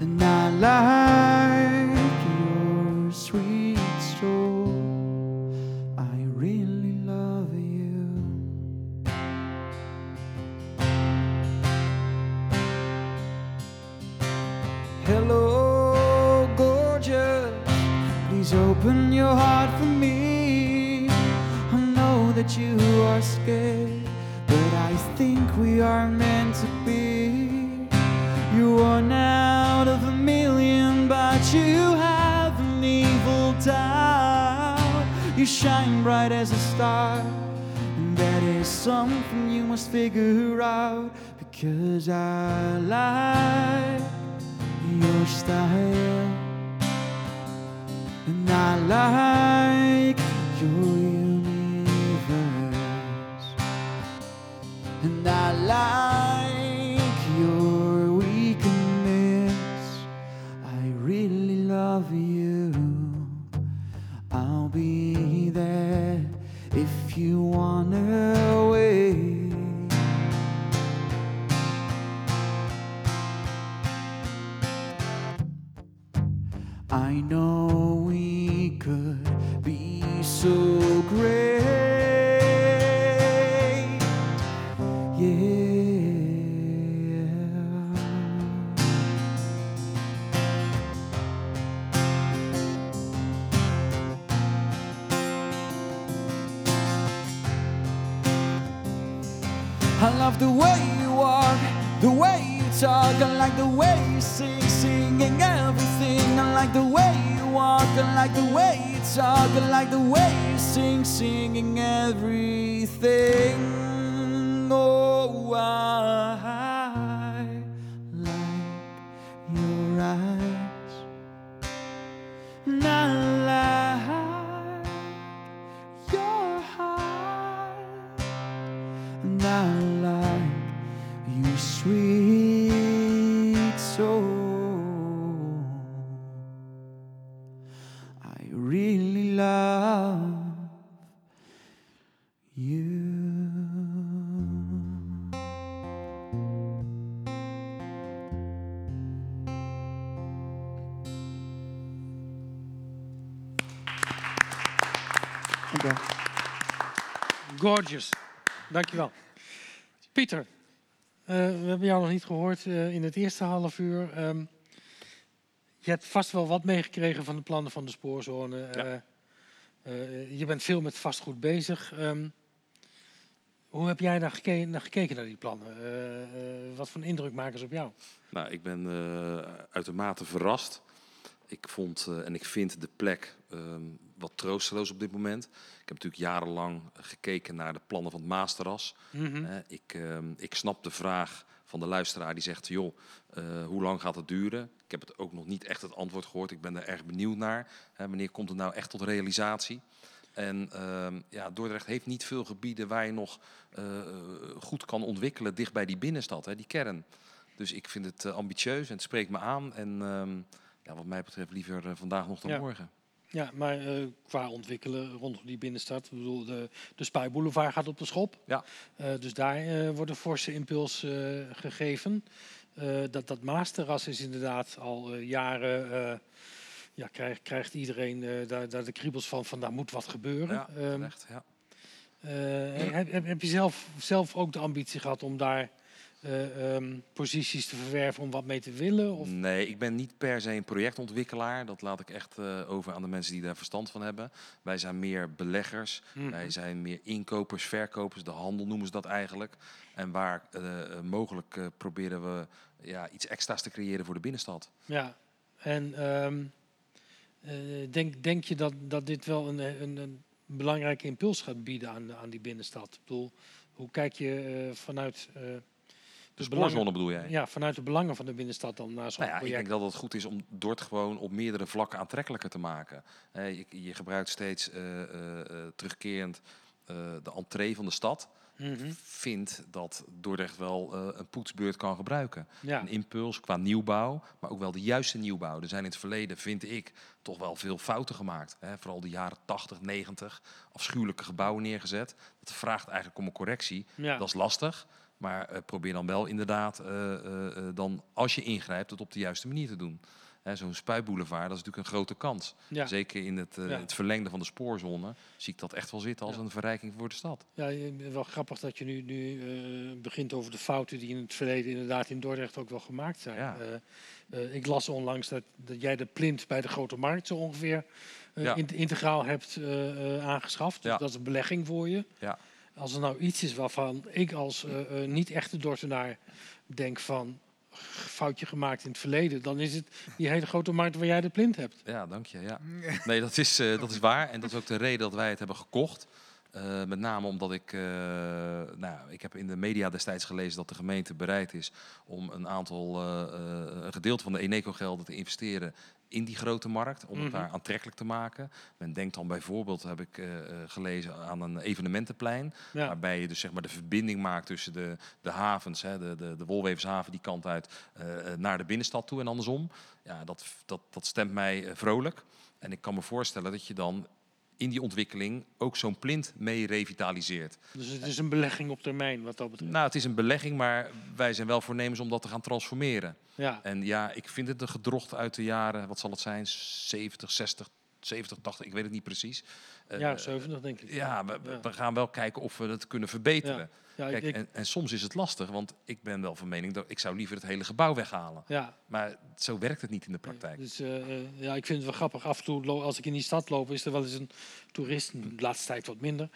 and I like that you are scared, but I think we are meant to be. You're one out of a million, but you have an evil doubt. You shine bright as a star, and that is something you must figure out. Because I like your style. And I like your I like your weakness. I really love you. I'll be there if you wanna wait. I know we could be so great. I love the way you walk, the way you talk. I like the way you sing, singing everything. I like the way you walk, I like the way you talk. I like the way you sing, singing everything. Oh, I Gorgeous. Dankjewel. Pieter, eh, we hebben jou nog niet gehoord eh, in het eerste half uur. Ehm, je hebt vast wel wat meegekregen van de plannen van de spoorzone. Eh, je bent veel met vastgoed bezig. Ehm, hoe heb jij naar, geke- naar gekeken naar die plannen? Wat voor indruk maken ze op jou? Nou, ik ben uitermate verrast. Ik vond en ik vind de plek ehm, wat troosteloos op dit moment. Ik heb natuurlijk jarenlang gekeken naar de plannen van het Maasterras. Mhm. Ik, ehm, ik snap de vraag van de luisteraar die zegt, joh, eh, hoe lang gaat het duren? Ik heb het ook nog niet echt het antwoord gehoord. Ik ben er erg benieuwd naar. Wanneer komt het nou echt tot realisatie? En ehm, ja, Dordrecht heeft niet veel gebieden waar je nog eh, goed kan ontwikkelen dicht bij die binnenstad, hè, die kern. Dus ik vind het eh, ambitieus en het spreekt me aan. En ehm, ja, wat mij betreft liever vandaag nog dan Ja. morgen. Ja, maar eh, qua ontwikkelen rondom die binnenstad. Ik bedoel, de, de Spui Boulevard gaat op de schop. Ja. Eh, dus daar eh, wordt een forse impuls gegeven. Dat, dat Maasterras is inderdaad al jaren... ja, krijgt, krijgt iedereen daar, daar de kriebels van, van daar moet wat gebeuren. Ja, Ehm, terecht, ja. heb, heb, heb je zelf, zelf ook de ambitie gehad om daar eh, ehm, posities te verwerven om wat mee te willen? Of? Nee, ik ben niet per se een projectontwikkelaar. Dat laat ik echt eh, over aan de mensen die daar verstand van hebben. Wij zijn meer beleggers. Mhm. Wij zijn meer inkopers, verkopers. De handel noemen ze dat eigenlijk. En waar eh, mogelijk proberen we ja, iets extra's te creëren voor de binnenstad. Ja, en ehm, eh, denk, denk je dat, dat dit wel een, een, een belangrijke impuls gaat bieden aan, aan die binnenstad? Ik bedoel, hoe kijk je vanuit, De belangen- spoorzone bedoel jij? ja, vanuit de belangen van de binnenstad dan naar zo'n Nou ja, ik project? denk dat het goed is om Dort gewoon op meerdere vlakken aantrekkelijker te maken. Je, je gebruikt steeds eh, terugkerend de entree van de stad. Mhm. Ik vind dat Dordrecht wel een poetsbeurt kan gebruiken. Ja, Een impuls qua nieuwbouw, maar ook wel de juiste nieuwbouw. Er zijn in het verleden, vind ik, toch wel veel fouten gemaakt. Hè. Vooral de jaren 80, 90, afschuwelijke gebouwen neergezet. Dat vraagt eigenlijk om een correctie. ja. Dat is lastig, maar eh, probeer dan wel inderdaad, eh, eh, dan, als je ingrijpt, het op de juiste manier te doen. Zo'n spuitboulevard, dat is natuurlijk een grote kans. ja. Zeker in het, Ja. het verlengde van de spoorzone zie ik dat echt wel zitten als Ja. een verrijking voor de stad. Ja, wel grappig dat je nu, nu begint over de fouten die in het verleden inderdaad in Dordrecht ook wel gemaakt zijn. Ik las onlangs dat, dat jij de plint bij de Grote Markt zo ongeveer in- integraal hebt aangeschaft. Dus Ja. dat is een belegging voor je. Ja. Als er nou iets is waarvan ik als eh, eh, niet-echte Dordtenaar denk van foutje gemaakt in het verleden, dan is het die hele Grote Markt waar jij de plint hebt. Ja, dank je. Ja. Nee, dat is, eh, dat is waar. En dat is ook de reden dat wij het hebben gekocht. Met name omdat ik, nou, ik heb in de media destijds gelezen dat de gemeente bereid is om een aantal, een gedeelte van de Eneco-gelden te investeren in die grote markt, om het Mhm. daar aantrekkelijk te maken. Men denkt dan bijvoorbeeld, heb ik eh, eh, gelezen, aan een evenementenplein, Ja. waarbij je dus zeg maar de verbinding maakt tussen de, de havens, hè, de, de, de Wolwevershaven die kant uit, eh, naar de binnenstad toe en andersom. Ja, dat, dat, dat stemt mij vrolijk. En ik kan me voorstellen dat je dan in die ontwikkeling ook zo'n plint mee revitaliseert. Dus het is een belegging op termijn wat dat betreft. Nou, het is een belegging, maar wij zijn wel voornemens om dat te gaan transformeren. Ja, En ja, ik vind het een gedrocht uit de jaren, wat zal het zijn, 70, 60, 70, 80, ik weet het niet precies. Eh, jaren 70 denk ik. Ja, we, we- Ja. we gaan wel kijken of we het kunnen verbeteren. Ja, Kijk, ik- en, en soms is het lastig, want ik ben wel van mening dat ik zou liever het hele gebouw weghalen. ja, Maar zo werkt het niet in de praktijk. Dus eh, eh, ja, ik vind het wel grappig. Af en toe, als ik in die stad loop, is er wel eens een toerist, de laatste tijd wat minder,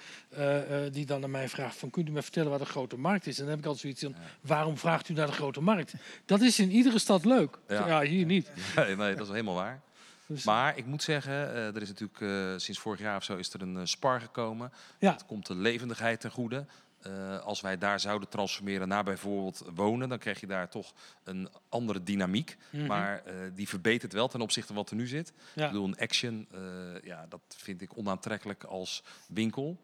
die dan aan mij vraagt van, kunt u me vertellen waar de grote markt is? En dan heb ik altijd zoiets van, waarom vraagt u naar de grote markt? Dat is in iedere stad leuk. Ja, Ja. hier niet. Nee, nee, dat is helemaal waar. Dus, Maar ik moet zeggen, eh, er is natuurlijk eh, sinds vorig jaar of zo is er een eh, spar gekomen. Ja. Het komt de levendigheid ten goede. Eh, als wij daar zouden transformeren naar bijvoorbeeld wonen, dan krijg je daar toch een andere dynamiek. mhm. Maar eh, die verbetert wel ten opzichte van wat er nu zit. ja. Ik bedoel, een action, eh, ja, dat vind ik onaantrekkelijk als winkel,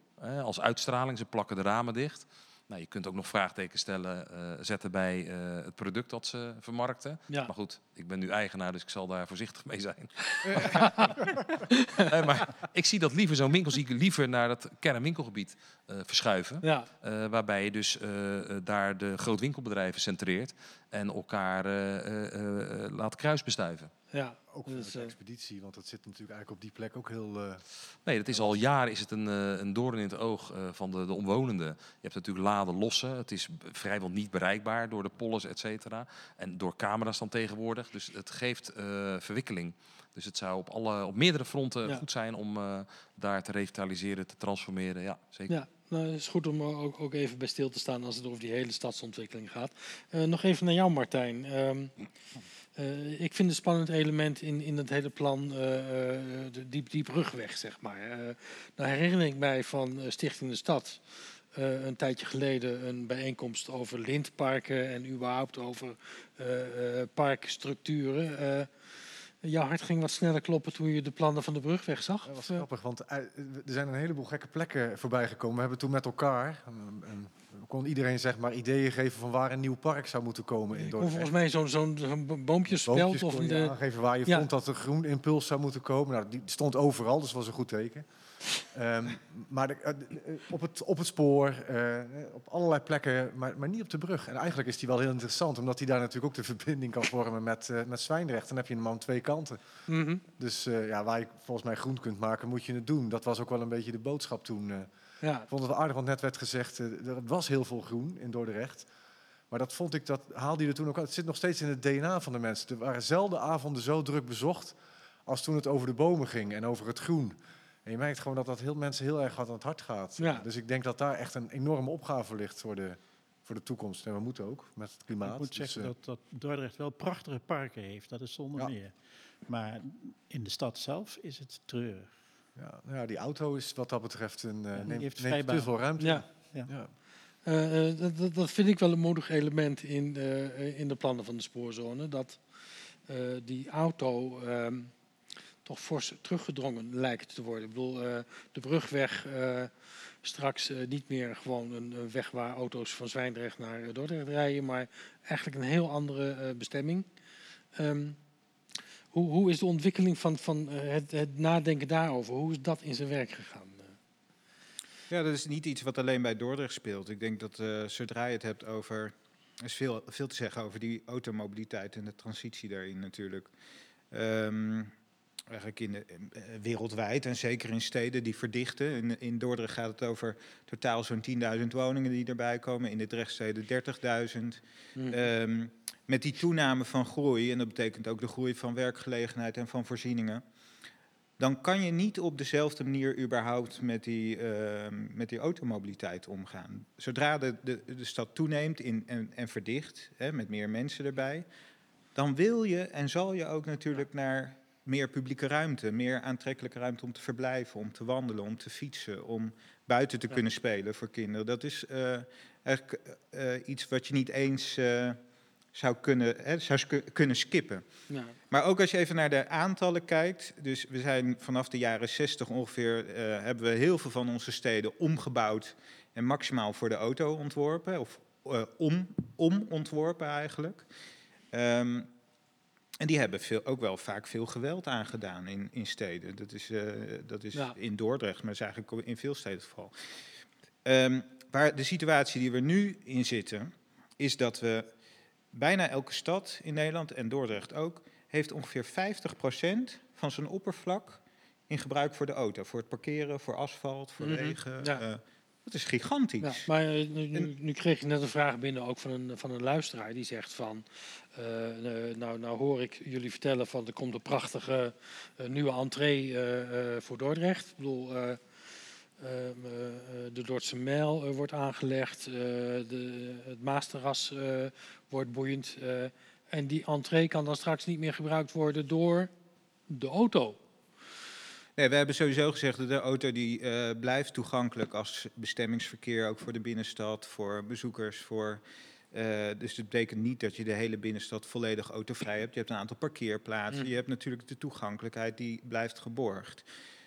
als uitstraling. Ze plakken de ramen dicht. Nou, je kunt ook nog vraagtekens stellen, eh, zetten bij eh, het product dat ze vermarkten. Ja. Maar goed, ik ben nu eigenaar, dus ik zal daar voorzichtig mee zijn. Nee, maar ik zie dat liever, zo'n winkel zie ik liever naar dat kernwinkelgebied eh, verschuiven. ja, Eh, waarbij je dus eh, daar de grootwinkelbedrijven centreert en elkaar eh, eh, eh, laat kruisbestuiven. ja. Ook voor Dus, de expeditie, want dat zit natuurlijk eigenlijk op die plek ook heel... eh, Nee, dat is al jaren is het een, eh, een doorn in het oog eh, van de, de omwonenden. Je hebt natuurlijk laden lossen. Het is vrijwel niet bereikbaar door de pollers, et cetera. En door camera's dan tegenwoordig. Dus het geeft eh, verwikkeling. Dus het zou op, alle, op meerdere fronten Ja. goed zijn om eh, daar te revitaliseren, te transformeren. Ja, zeker. Ja, nou, het is goed om ook, ook even bij stil te staan als het over die hele stadsontwikkeling gaat. Eh, nog even naar jou, Martijn. Ehm, eh, ik vind een spannend element in, in het hele plan de, die, die brugweg, zeg maar. Nou herinner ik mij van Stichting de Stad eh, een tijdje geleden een bijeenkomst over lintparken en überhaupt over eh, eh, parkstructuren. Jouw hart ging wat sneller kloppen toen je de plannen van de brugweg zag? Dat was grappig, want er zijn een heleboel gekke plekken voorbij gekomen. We hebben toen met elkaar, um, kon iedereen zeg maar ideeën geven van waar een nieuw park zou moeten komen in Dordrecht. volgens mij zo'n zo'n zo'n bo- boompjesveld Boompjes of de... aangeven waar je Ja. vond dat er groen impuls zou moeten komen. Nou, die stond overal, dus was een goed teken. Ehm, maar de- eh, de- eh, op, het, op het spoor, eh, op allerlei plekken, maar, maar niet op de brug. En eigenlijk is die wel heel interessant, omdat die daar natuurlijk ook de verbinding kan vormen met, eh, met Zwijndrecht. Dan heb je hem aan twee kanten. Mhm. Dus ja, waar je volgens mij groen kunt maken, moet je het doen. Dat was ook wel een beetje de boodschap toen. Ja, Ik vond het wel aardig, want net werd gezegd, eh, er was heel veel groen in Dordrecht. Maar dat vond ik, dat haalde je er toen ook uit. Het zit nog steeds in het DNA van de mensen. Er waren zelden avonden zo druk bezocht als toen het over de bomen ging en over het groen. En je merkt gewoon dat dat heel mensen heel erg hard aan het hart gaat. Ja. Dus ik denk dat daar echt een enorme opgave ligt voor de, voor de toekomst. En we moeten ook met het klimaat. Ik moet Dus, zeggen eh, dat, dat Dordrecht wel prachtige parken heeft, dat is zonder Ja. meer. Maar in de stad zelf is het treurig. Ja, nou ja, die auto is wat dat betreft een, eh neemt, te veel ruimte. ja. Ja. Ja. Eh, eh, dat, dat, vind ik wel een moedig element in, in de plannen van de spoorzone. Dat die auto ehm, toch fors teruggedrongen lijkt te worden. Ik bedoel, de brugweg straks niet meer gewoon een, weg waar auto's van Zwijndrecht naar Dordrecht rijden, maar eigenlijk een heel andere bestemming. Ehm, hoe, hoe is de ontwikkeling van, van eh, het, het nadenken daarover? Hoe is dat in zijn werk gegaan? Ja, dat is niet iets wat alleen bij Dordrecht speelt. Ik denk dat eh, zodra je het hebt over. Er is veel, veel te zeggen over die automobiliteit en de transitie daarin natuurlijk. Ehm, eigenlijk in de, eh, wereldwijd en zeker in steden die verdichten. In, in Dordrecht gaat het over totaal zo'n 10.000 woningen die erbij komen. In de Drechtsteden 30.000. Mhm. Ehm, met die toename van groei, en dat betekent ook de groei van werkgelegenheid en van voorzieningen, dan kan je niet op dezelfde manier überhaupt met die, ehm, met die automobiliteit omgaan. Zodra de, de, de stad toeneemt in, en, en verdicht, hè, met meer mensen erbij, dan wil je en zal je ook natuurlijk naar meer publieke ruimte, meer aantrekkelijke ruimte om te verblijven, om te wandelen, om te fietsen, om buiten te Ja. kunnen spelen voor kinderen. Dat is eh, eigenlijk eh, iets wat je niet eens eh, zou, kunnen, hè, zou kunnen skippen. Ja. Maar ook als je even naar de aantallen kijkt. Dus we zijn vanaf de jaren 60 ongeveer. hebben we heel veel van onze steden omgebouwd. En maximaal voor de auto ontworpen. Of om, om ontworpen eigenlijk. Ehm, En die hebben veel, ook wel vaak veel geweld aangedaan in, in steden. Dat is, eh, dat is Ja. in Dordrecht, maar is eigenlijk in veel steden het geval. Ehm, waar de situatie die we nu in zitten, is dat we bijna elke stad in Nederland, en Dordrecht ook, heeft ongeveer 50% van zijn oppervlak in gebruik voor de auto. Voor het parkeren, voor asfalt, voor Mhm, wegen. ja. eh, dat is gigantisch. Ja, maar eh, nu, nu, nu kreeg je net een vraag binnen ook van een, van een luisteraar die zegt van, eh, eh, nou, nou hoor ik jullie vertellen van er komt een prachtige nieuwe entree voor Dordrecht. Ik bedoel, eh, eh, eh, eh, de Dordtse Mijl wordt aangelegd, de, het Maasterras wordt boeiend. en die entree kan dan straks niet meer gebruikt worden door de auto. Nee, we hebben sowieso gezegd dat de auto die eh, blijft toegankelijk als bestemmingsverkeer, ook voor de binnenstad, voor bezoekers, voor. eh, dus dat betekent niet dat je de hele binnenstad volledig autovrij hebt. Je hebt een aantal parkeerplaatsen. Mm. Je hebt natuurlijk de toegankelijkheid die blijft geborgd.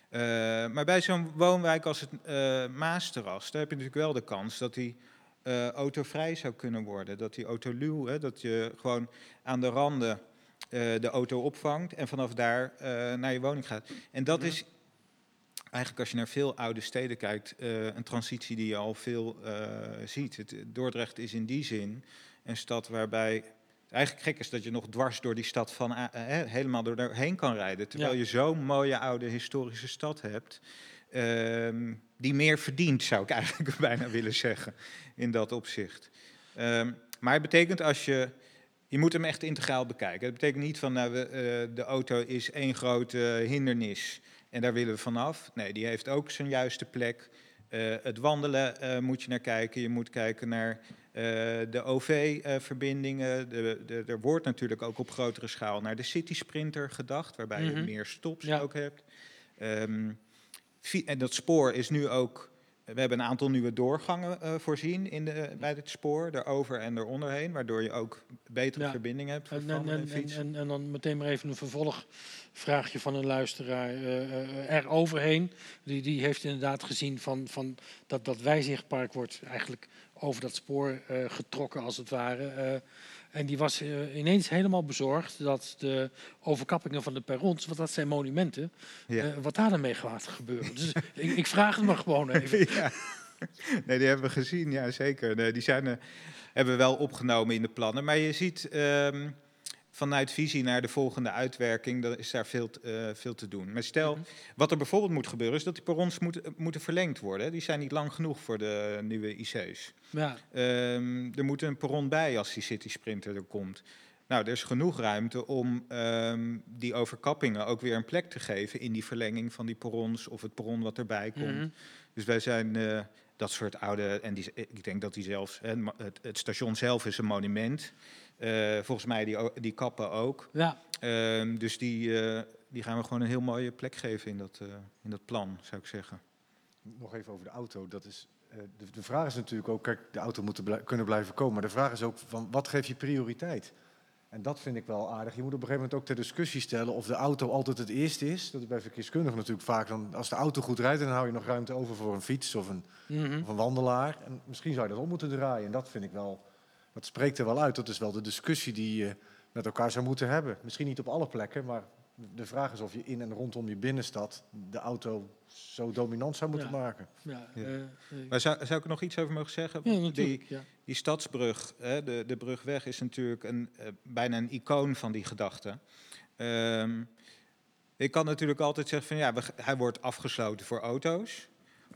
Eh, maar bij zo'n woonwijk als het Maasterras, daar heb je natuurlijk wel de kans dat die autovrij zou kunnen worden. Dat die autoluw, hè, dat je gewoon aan de randen de auto opvangt en vanaf daar eh, naar je woning gaat. En dat Mhm. is eigenlijk als je naar veel oude steden kijkt, eh, een transitie die je al veel eh, ziet. Het, Dordrecht is in die zin een stad waarbij eigenlijk gek is dat je nog dwars door die stad van eh, helemaal door daarheen kan rijden. Terwijl Ja. je zo'n mooie oude historische stad hebt. ehm, die meer verdient, zou ik eigenlijk bijna willen zeggen, in dat opzicht. Ehm, maar het betekent als je je moet hem echt integraal bekijken. Dat betekent niet van nou, we, eh, de auto is één grote hindernis en daar willen we vanaf. Nee, die heeft ook zijn juiste plek. Eh, het wandelen eh, moet je naar kijken. Je moet kijken naar eh, de OV-verbindingen. De, de, er wordt natuurlijk ook op grotere schaal naar de City Sprinter gedacht, waarbij je Mhm. meer stops Ja. ook hebt. Ehm, en dat spoor is nu ook. We hebben een aantal nieuwe doorgangen eh, voorzien in de, bij het spoor, daarover en eronderheen, waardoor je ook betere Ja. verbindingen hebt En, en, wandelen en, en dan meteen maar even een vervolgvraagje van een luisteraar eh eh, er overheen. Die, die heeft inderdaad gezien van, van dat, dat wijzichtpark wordt eigenlijk over dat spoor getrokken als het ware. En die was eh, ineens helemaal bezorgd dat de overkappingen van de perrons, want dat zijn monumenten, Ja. eh, wat daar dan mee gaat gebeuren. Dus ik, ik vraag het maar gewoon even. ja. Nee, die hebben we gezien, ja zeker. Nee, die zijn, eh, hebben we wel opgenomen in de plannen. Maar je ziet ehm, vanuit visie naar de volgende uitwerking, dan is daar veel, eh, veel te doen. Maar stel, Mhm. wat er bijvoorbeeld moet gebeuren, is dat die perrons moeten, moeten verlengd worden. Die zijn niet lang genoeg voor de nieuwe IC's. Ja, Ehm, er moet een perron bij als die City Sprinter er komt. Nou, er is genoeg ruimte om ehm, die overkappingen ook weer een plek te geven in die verlenging van die perrons of het perron wat erbij komt. mhm. Dus wij zijn eh, dat soort oude, en die, ik denk dat die zelfs, hè, het, het station zelf is een monument. Eh, volgens mij die, die kappen ook. ja. Ehm, dus die, eh, die gaan we gewoon een heel mooie plek geven in dat, eh, in dat plan, zou ik zeggen. Nog even over de auto. Dat is, eh, de, de vraag is natuurlijk ook, kijk, de auto moet blij- kunnen blijven komen. Maar de vraag is ook, van, wat geef je prioriteit? En dat vind ik wel aardig. Je moet op een gegeven moment ook ter discussie stellen of de auto altijd het eerste is. Dat is bij verkeerskundigen natuurlijk vaak. Dan, als de auto goed rijdt, dan hou je nog ruimte over voor een fiets of een, mhm. of een wandelaar. En misschien zou je dat om moeten draaien. En dat vind ik wel, dat spreekt er wel uit. Dat is wel de discussie die je met elkaar zou moeten hebben. Misschien niet op alle plekken, maar de vraag is of je in en rondom je binnenstad de auto zo dominant zou moeten Ja. maken. ja, Ja. eh, eh, Maar zou, zou ik er nog iets over mogen zeggen? ja, die, die stadsbrug, hè, de, de brugweg, is natuurlijk een, eh, bijna een icoon van die gedachte. Ehm, ik kan natuurlijk altijd zeggen van ja, we, hij wordt afgesloten voor auto's.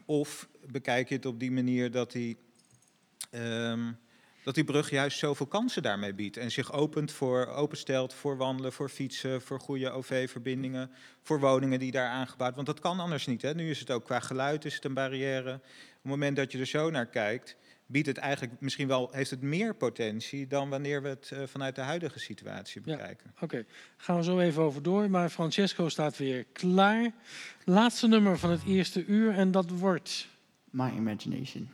Of bekijk je het op die manier dat die, ehm, dat die brug juist zoveel kansen daarmee biedt. En zich opent voor, openstelt voor wandelen, voor fietsen, voor goede OV-verbindingen, voor woningen die daar aangebouwd Want dat kan anders niet. Hè. Nu is het ook qua geluid is het een barrière. Op het moment dat je er zo naar kijkt, biedt het eigenlijk misschien wel, heeft het meer potentie dan wanneer we het eh, vanuit de huidige situatie Ja. bekijken. Oké, gaan we zo even over door. Maar Francesco staat weer klaar. Laatste nummer van het eerste uur en dat wordt... My imagination.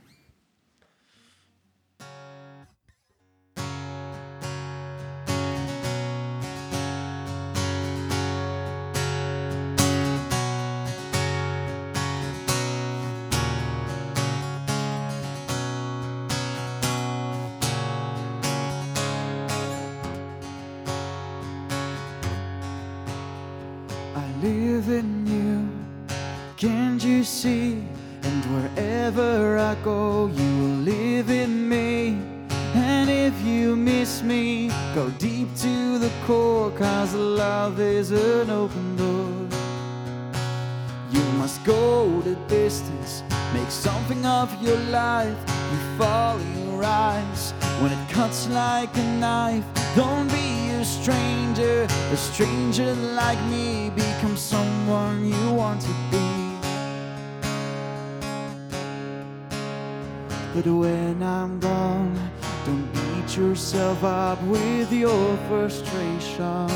Live in you. Can't you see? And wherever I go, you will live in me. And if you miss me, go deep to the core, cause love is an open door. You must go the distance, make something of your life. You fall, you rise. When it cuts like a knife, don't be a stranger. A stranger like me, become someone you want to be. But when I'm gone, don't beat yourself up with your frustration.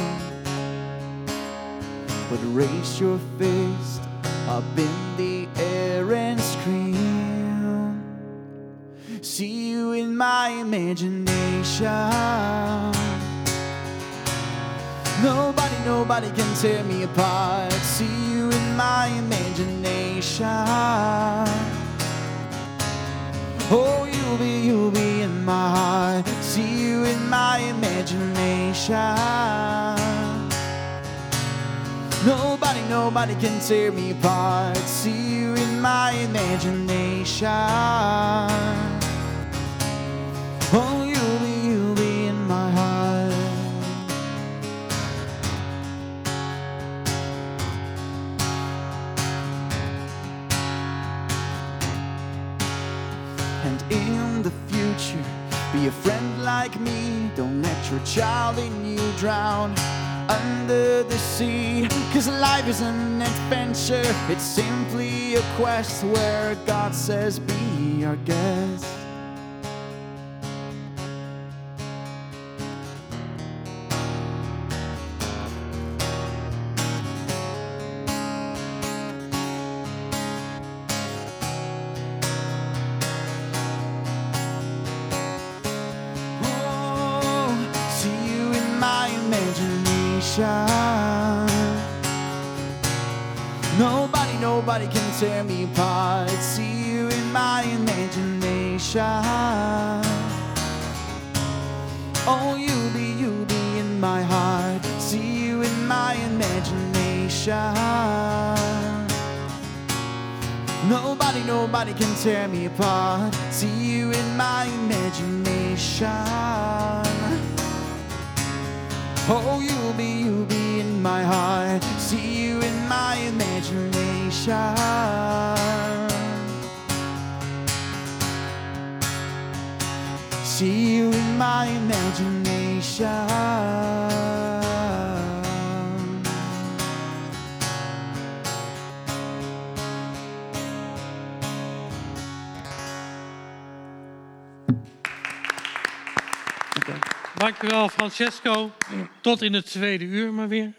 But raise your fist up in the air and scream. See you in my imagination. Nobody, nobody can tear me apart. See you in my imagination. Oh, you'll be, you'll be in my heart. See you in my imagination. Nobody, nobody can tear me apart. See you in my imagination. Oh, like me. Don't let your child in you drown under the sea. Cause life is an adventure, it's simply a quest where God says, Be our guest. Francesco. Tot in het tweede uur maar weer.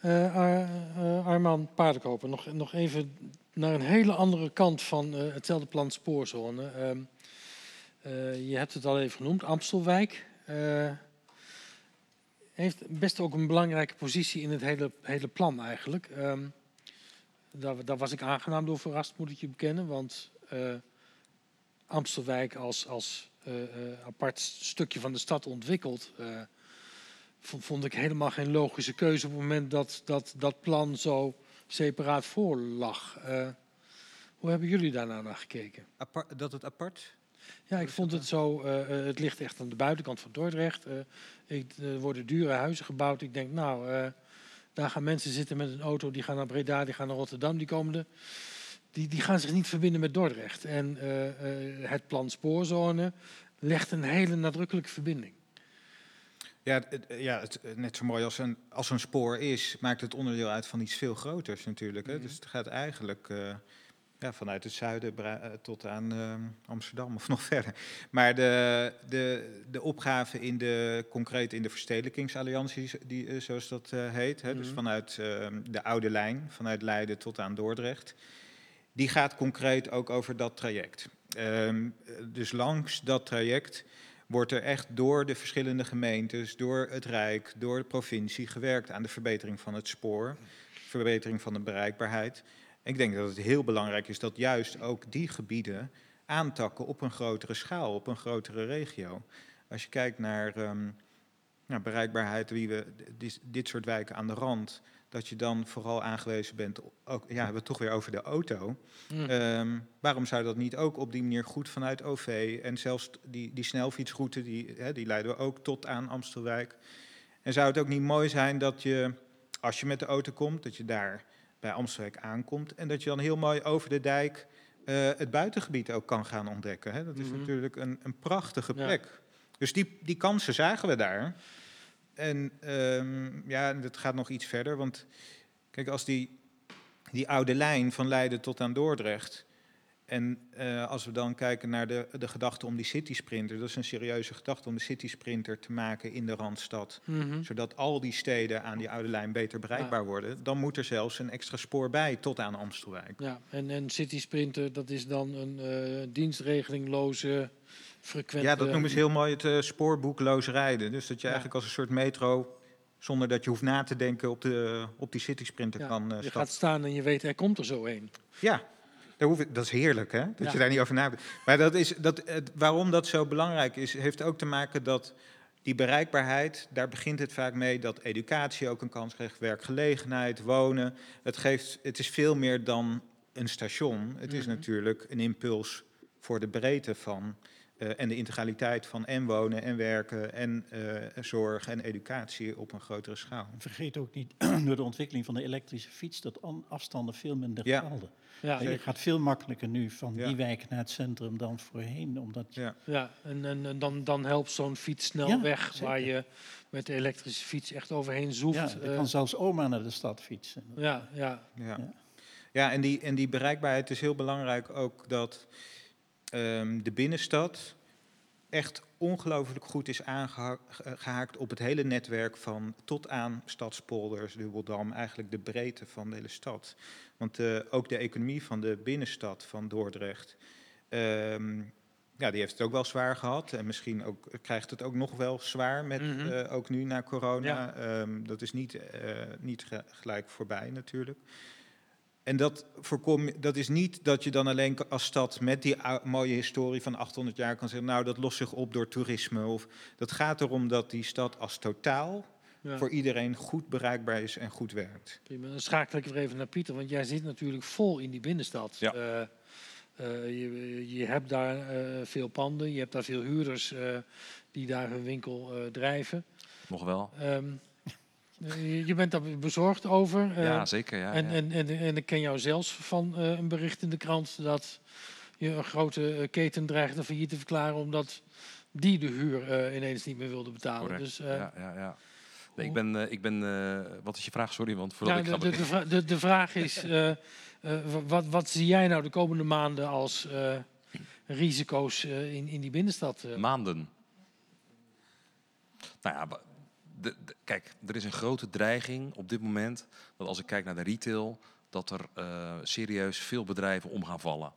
Eh, Arman Paardenkoper, nog, nog even naar een hele andere kant van hetzelfde plan spoorzone. Ehm, eh, je hebt het al even genoemd, Amstelwijk. heeft best ook een belangrijke positie in het hele, hele plan eigenlijk. Ehm, daar, was ik aangenaam door verrast, moet ik je bekennen. Want Amstelwijk als, als apart stukje van de stad ontwikkeld, eh, vond, ik helemaal geen logische keuze op het moment dat dat, dat plan zo separaat voor lag. Eh, hoe hebben jullie daar nou naar gekeken? Apart, dat het apart? Ja, ik vond het zo. eh, eh, het ligt echt aan de buitenkant van Dordrecht. Eh, ik, er worden dure huizen gebouwd. Ik denk, nou, eh, daar gaan mensen zitten met een auto. Die gaan naar Breda, die gaan naar Rotterdam. Die komende. Die, die gaan zich niet verbinden met Dordrecht. En eh, eh, het plan spoorzone legt een hele nadrukkelijke verbinding. Ja, het, ja het, net zo mooi als een, als een spoor is, maakt het onderdeel uit van iets veel groters natuurlijk. Hè? Dus het gaat eigenlijk eh, ja, vanuit het zuiden eh, tot aan eh, Amsterdam of nog verder. Maar de, de, de opgave in de, concreet in de verstedelijkingsallianties, die, eh, zoals dat eh, heet, hè? dus Mhm. vanuit eh, de oude lijn, vanuit Leiden tot aan Dordrecht, die gaat concreet ook over dat traject. Ehm, dus langs dat traject wordt er echt door de verschillende gemeentes, door het Rijk, door de provincie gewerkt aan de verbetering van het spoor, verbetering van de bereikbaarheid. Ik denk dat het heel belangrijk is dat juist ook die gebieden aantakken op een grotere schaal, op een grotere regio. Als je kijkt naar ehm, nou, bereikbaarheid, wie we, dit, dit soort wijken aan de rand, dat je dan vooral aangewezen bent, ook, ja, we hebben het toch weer over de auto. Hm. Ehm, waarom zou dat niet ook op die manier goed vanuit OV en zelfs die, die snelfietsroute, die, hè, die leiden we ook tot aan Amstelwijk. En zou het ook niet mooi zijn dat je, als je met de auto komt, dat je daar bij Amstelwijk aankomt en dat je dan heel mooi over de dijk eh, het buitengebied ook kan gaan ontdekken. Hè? Dat is Mhm. natuurlijk een, een prachtige Ja. Dus die, die kansen zagen we daar. En ehm, ja, dat gaat nog iets verder. Want kijk, als die, die oude lijn van Leiden tot aan Dordrecht. En eh, als we dan kijken naar de, de gedachte om die city sprinter, dat is een serieuze gedachte om de city sprinter te maken in de Randstad. Mhm. Zodat al die steden aan die oude lijn beter bereikbaar worden. Dan moet er zelfs een extra spoor bij tot aan Amstelwijk. Ja, en, en City Sprinter, dat is dan een eh dienstregelingloze, Ja, dat noemen ze heel mooi het eh, spoorboekloos rijden. Dus dat je Ja. eigenlijk als een soort metro, zonder dat je hoeft na te denken, op, de, op die city sprinter Ja, kan eh, je stappen. gaat staan en je weet, er komt er zo een. Ja, daar hoef ik, dat is heerlijk, hè? Dat Ja. je daar niet over nadenkt. Maar dat is, dat, waarom dat zo belangrijk is, heeft ook te maken dat die bereikbaarheid, daar begint het vaak mee dat educatie ook een kans krijgt, werkgelegenheid, wonen. Het, geeft, het is veel meer dan een station. Het is Mhm. natuurlijk een impuls voor de breedte van eh, en de integraliteit van en wonen en werken en eh, zorg en educatie op een grotere schaal. Vergeet ook niet, door de ontwikkeling van de elektrische fiets, dat an- afstanden veel minder Ja. gelden. Ja, je gaat veel makkelijker nu van Ja. die wijk naar het centrum dan voorheen. Omdat Ja. ja en, en, en dan, dan helpt zo'n fiets snel Ja, weg, waar je met de elektrische fiets echt overheen zoeft. ja, Eh, kan zelfs oma naar de stad fietsen. ja, ja, Ja, Ja. ja en, die, en die bereikbaarheid is heel belangrijk ook dat ehm, de binnenstad echt ongelooflijk goed is aangehaakt op het hele netwerk van tot aan Stadspolders, Dubbeldam, eigenlijk de breedte van de hele stad. Want eh, ook de economie van de binnenstad van Dordrecht, ehm, ja, die heeft het ook wel zwaar gehad. En misschien ook, krijgt het ook nog wel zwaar, met, Mhm. eh, ook nu na corona. Ja. Ehm, dat is niet, eh, niet ge- gelijk voorbij natuurlijk. En dat, voorkom, dat is niet dat je dan alleen als stad met die mooie historie van 800 jaar kan zeggen, nou dat lost zich op door toerisme. Of, dat gaat erom dat die stad als totaal ja. voor iedereen goed bereikbaar is en goed werkt. Prima. Dan schakel ik weer even naar Pieter, want jij zit natuurlijk vol in die binnenstad. Ja. Eh, eh, je, je hebt daar eh, veel panden, je hebt daar veel huurders eh, die daar hun winkel eh, drijven. Nog wel. Ehm, eh, je, bent daar bezorgd over. eh, ja, zeker. Ja, en, ja. En, en, en ik ken jou zelfs van eh, een bericht in de krant dat je een grote eh, keten dreigde failliet te verklaren omdat die de huur eh, ineens niet meer wilde betalen. Correct. Dus eh, ja, ja, ja. Nee, ik ben, eh, ik ben eh, wat is je vraag? Sorry, want voordat Ja, ik de, ga de, de, de, de vraag is, eh, eh, wa- wat, wat zie jij nou de komende maanden als eh, risico's eh, in, in die binnenstad? eh? Maanden. Nou ja, kijk, er is een grote dreiging op dit moment dat als ik kijk naar de retail, dat er eh, serieus veel bedrijven om gaan vallen.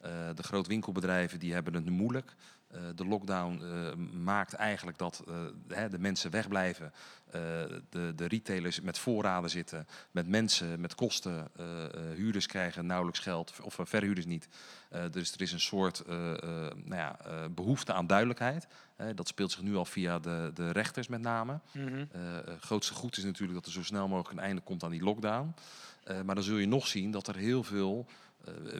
Eh, de grootwinkelbedrijven die hebben het nu moeilijk. Eh, de lockdown eh, maakt eigenlijk dat eh, de mensen wegblijven. De, de retailers met voorraden zitten, met mensen, met kosten. Huurders krijgen nauwelijks geld, of verhuurders niet. Dus er is een soort nou ja, eh, behoefte aan duidelijkheid. Dat speelt zich nu al via de, de rechters met name. Mhm. Eh, grootste goed is natuurlijk dat er zo snel mogelijk een einde komt aan die lockdown. Maar dan zul je nog zien dat er heel veel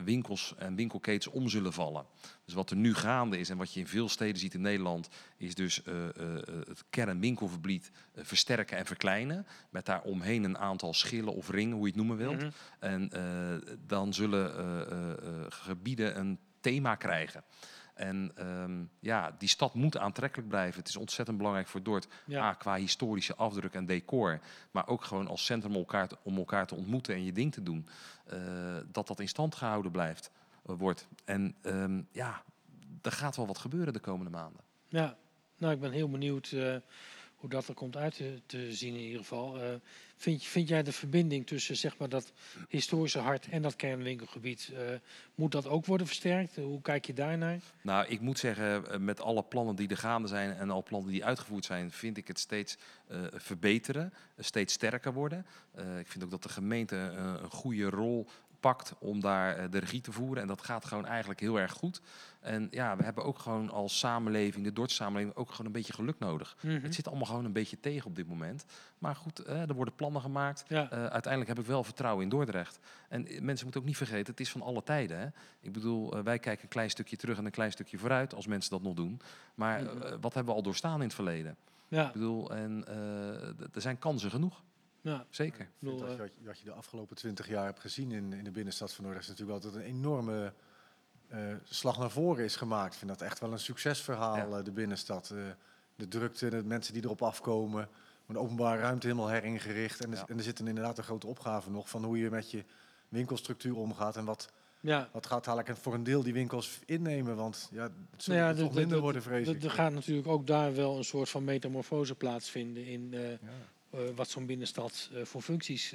winkels en winkelketens om zullen vallen. Dus wat er nu gaande is en wat je in veel steden ziet in Nederland, is dus eh, eh, eh, het kernwinkelverbied eh, versterken en verkleinen. Met daaromheen een aantal schillen of ringen, hoe je het noemen wilt. Mhm. En eh, dan zullen eh, eh, eh, gebieden een thema krijgen. En ehm, ja, die stad moet aantrekkelijk blijven. Het is ontzettend belangrijk voor Dordt. Ja. A, qua historische afdruk en decor. Maar ook gewoon als centrum om elkaar te, om elkaar te ontmoeten en je ding te doen. eh, dat dat in stand gehouden blijft, eh, wordt. En ehm, ja, er gaat wel wat gebeuren de komende maanden. Ja, nou ik ben heel benieuwd eh, hoe dat er komt uit te, zien in ieder geval. Eh, vind, jij de verbinding tussen zeg maar, dat historische hart en dat kernwinkelgebied, eh, moet dat ook worden versterkt? Hoe kijk je daarnaar? Nou, ik moet zeggen, eh, met alle plannen die er gaande zijn en al plannen die uitgevoerd zijn, vind ik het steeds eh, verbeteren, eh, steeds sterker worden. Eh, ik vind ook dat de gemeente eh, een goede rol pakt om daar eh, de regie te voeren. En dat gaat gewoon eigenlijk heel erg goed. En ja, we hebben ook gewoon als samenleving, de Dordtse samenleving, ook gewoon een beetje geluk nodig. Mhm. Het zit allemaal gewoon een beetje tegen op dit moment. Maar goed, eh, er worden plannen gemaakt. Ja. Eh, uiteindelijk heb ik wel vertrouwen in Dordrecht. En mensen moeten ook niet vergeten, het is van alle tijden. Hè? Ik bedoel, wij kijken een klein stukje terug en een klein stukje vooruit, als mensen dat nog doen. Maar Mhm. wat hebben we al doorstaan in het verleden? Ja, Ik bedoel, en er zijn kansen genoeg, ja. zeker. Ik bedoel, Dat je, eh, wat je- wat je de afgelopen twintig jaar hebt gezien in, in de binnenstad van Dordrecht... is natuurlijk altijd een enorme eh, slag naar voren is gemaakt. Ik vind dat echt wel een succesverhaal, Ja. eh, de binnenstad. De drukte, de mensen die erop afkomen. De openbare ruimte helemaal heringericht. En er, en er zit een, inderdaad een grote opgave nog... van hoe je met je winkelstructuur omgaat... en wat, ja. wat gaat eigenlijk voor een deel die winkels innemen. Want ja, het zal Nou ja, toch de- de- minder de- worden, vrees Er gaat natuurlijk ook daar wel een soort van metamorfose plaatsvinden in Ja. Wat zo'n binnenstad eh, voor functies.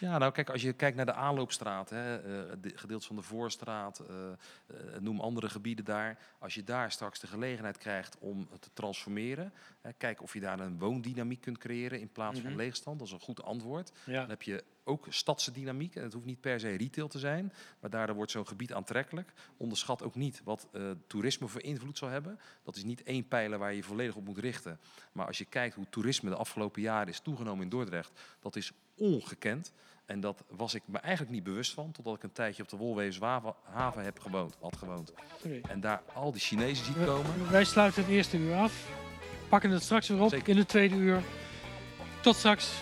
Ja, nou kijk, als je kijkt naar de aanloopstraat, hè, eh, de van de Voorstraat, eh, eh, noem andere gebieden daar. Als je daar straks de gelegenheid krijgt om te transformeren, hè, kijk of je daar een woondynamiek kunt creëren in plaats Mhm. van leegstand. Dat is een goed antwoord. ja. Dan heb je ook stadse dynamiek. En het hoeft niet per se retail te zijn. Maar daardoor wordt zo'n gebied aantrekkelijk. Onderschat ook niet wat toerisme voor invloed zal hebben. Dat is niet één pijler waar je je volledig op moet richten. Maar als je kijkt hoe toerisme de afgelopen jaren is toegenomen in Dordrecht. Dat is ongekend. En dat was ik me eigenlijk niet bewust van. Totdat ik een tijdje op de Wolweeshaven heb gewoond, had gewoond. En daar al die Chinezen ziet komen. Wij sluiten het eerste uur af. Pakken het straks weer op Zeker. in het tweede uur. Tot straks.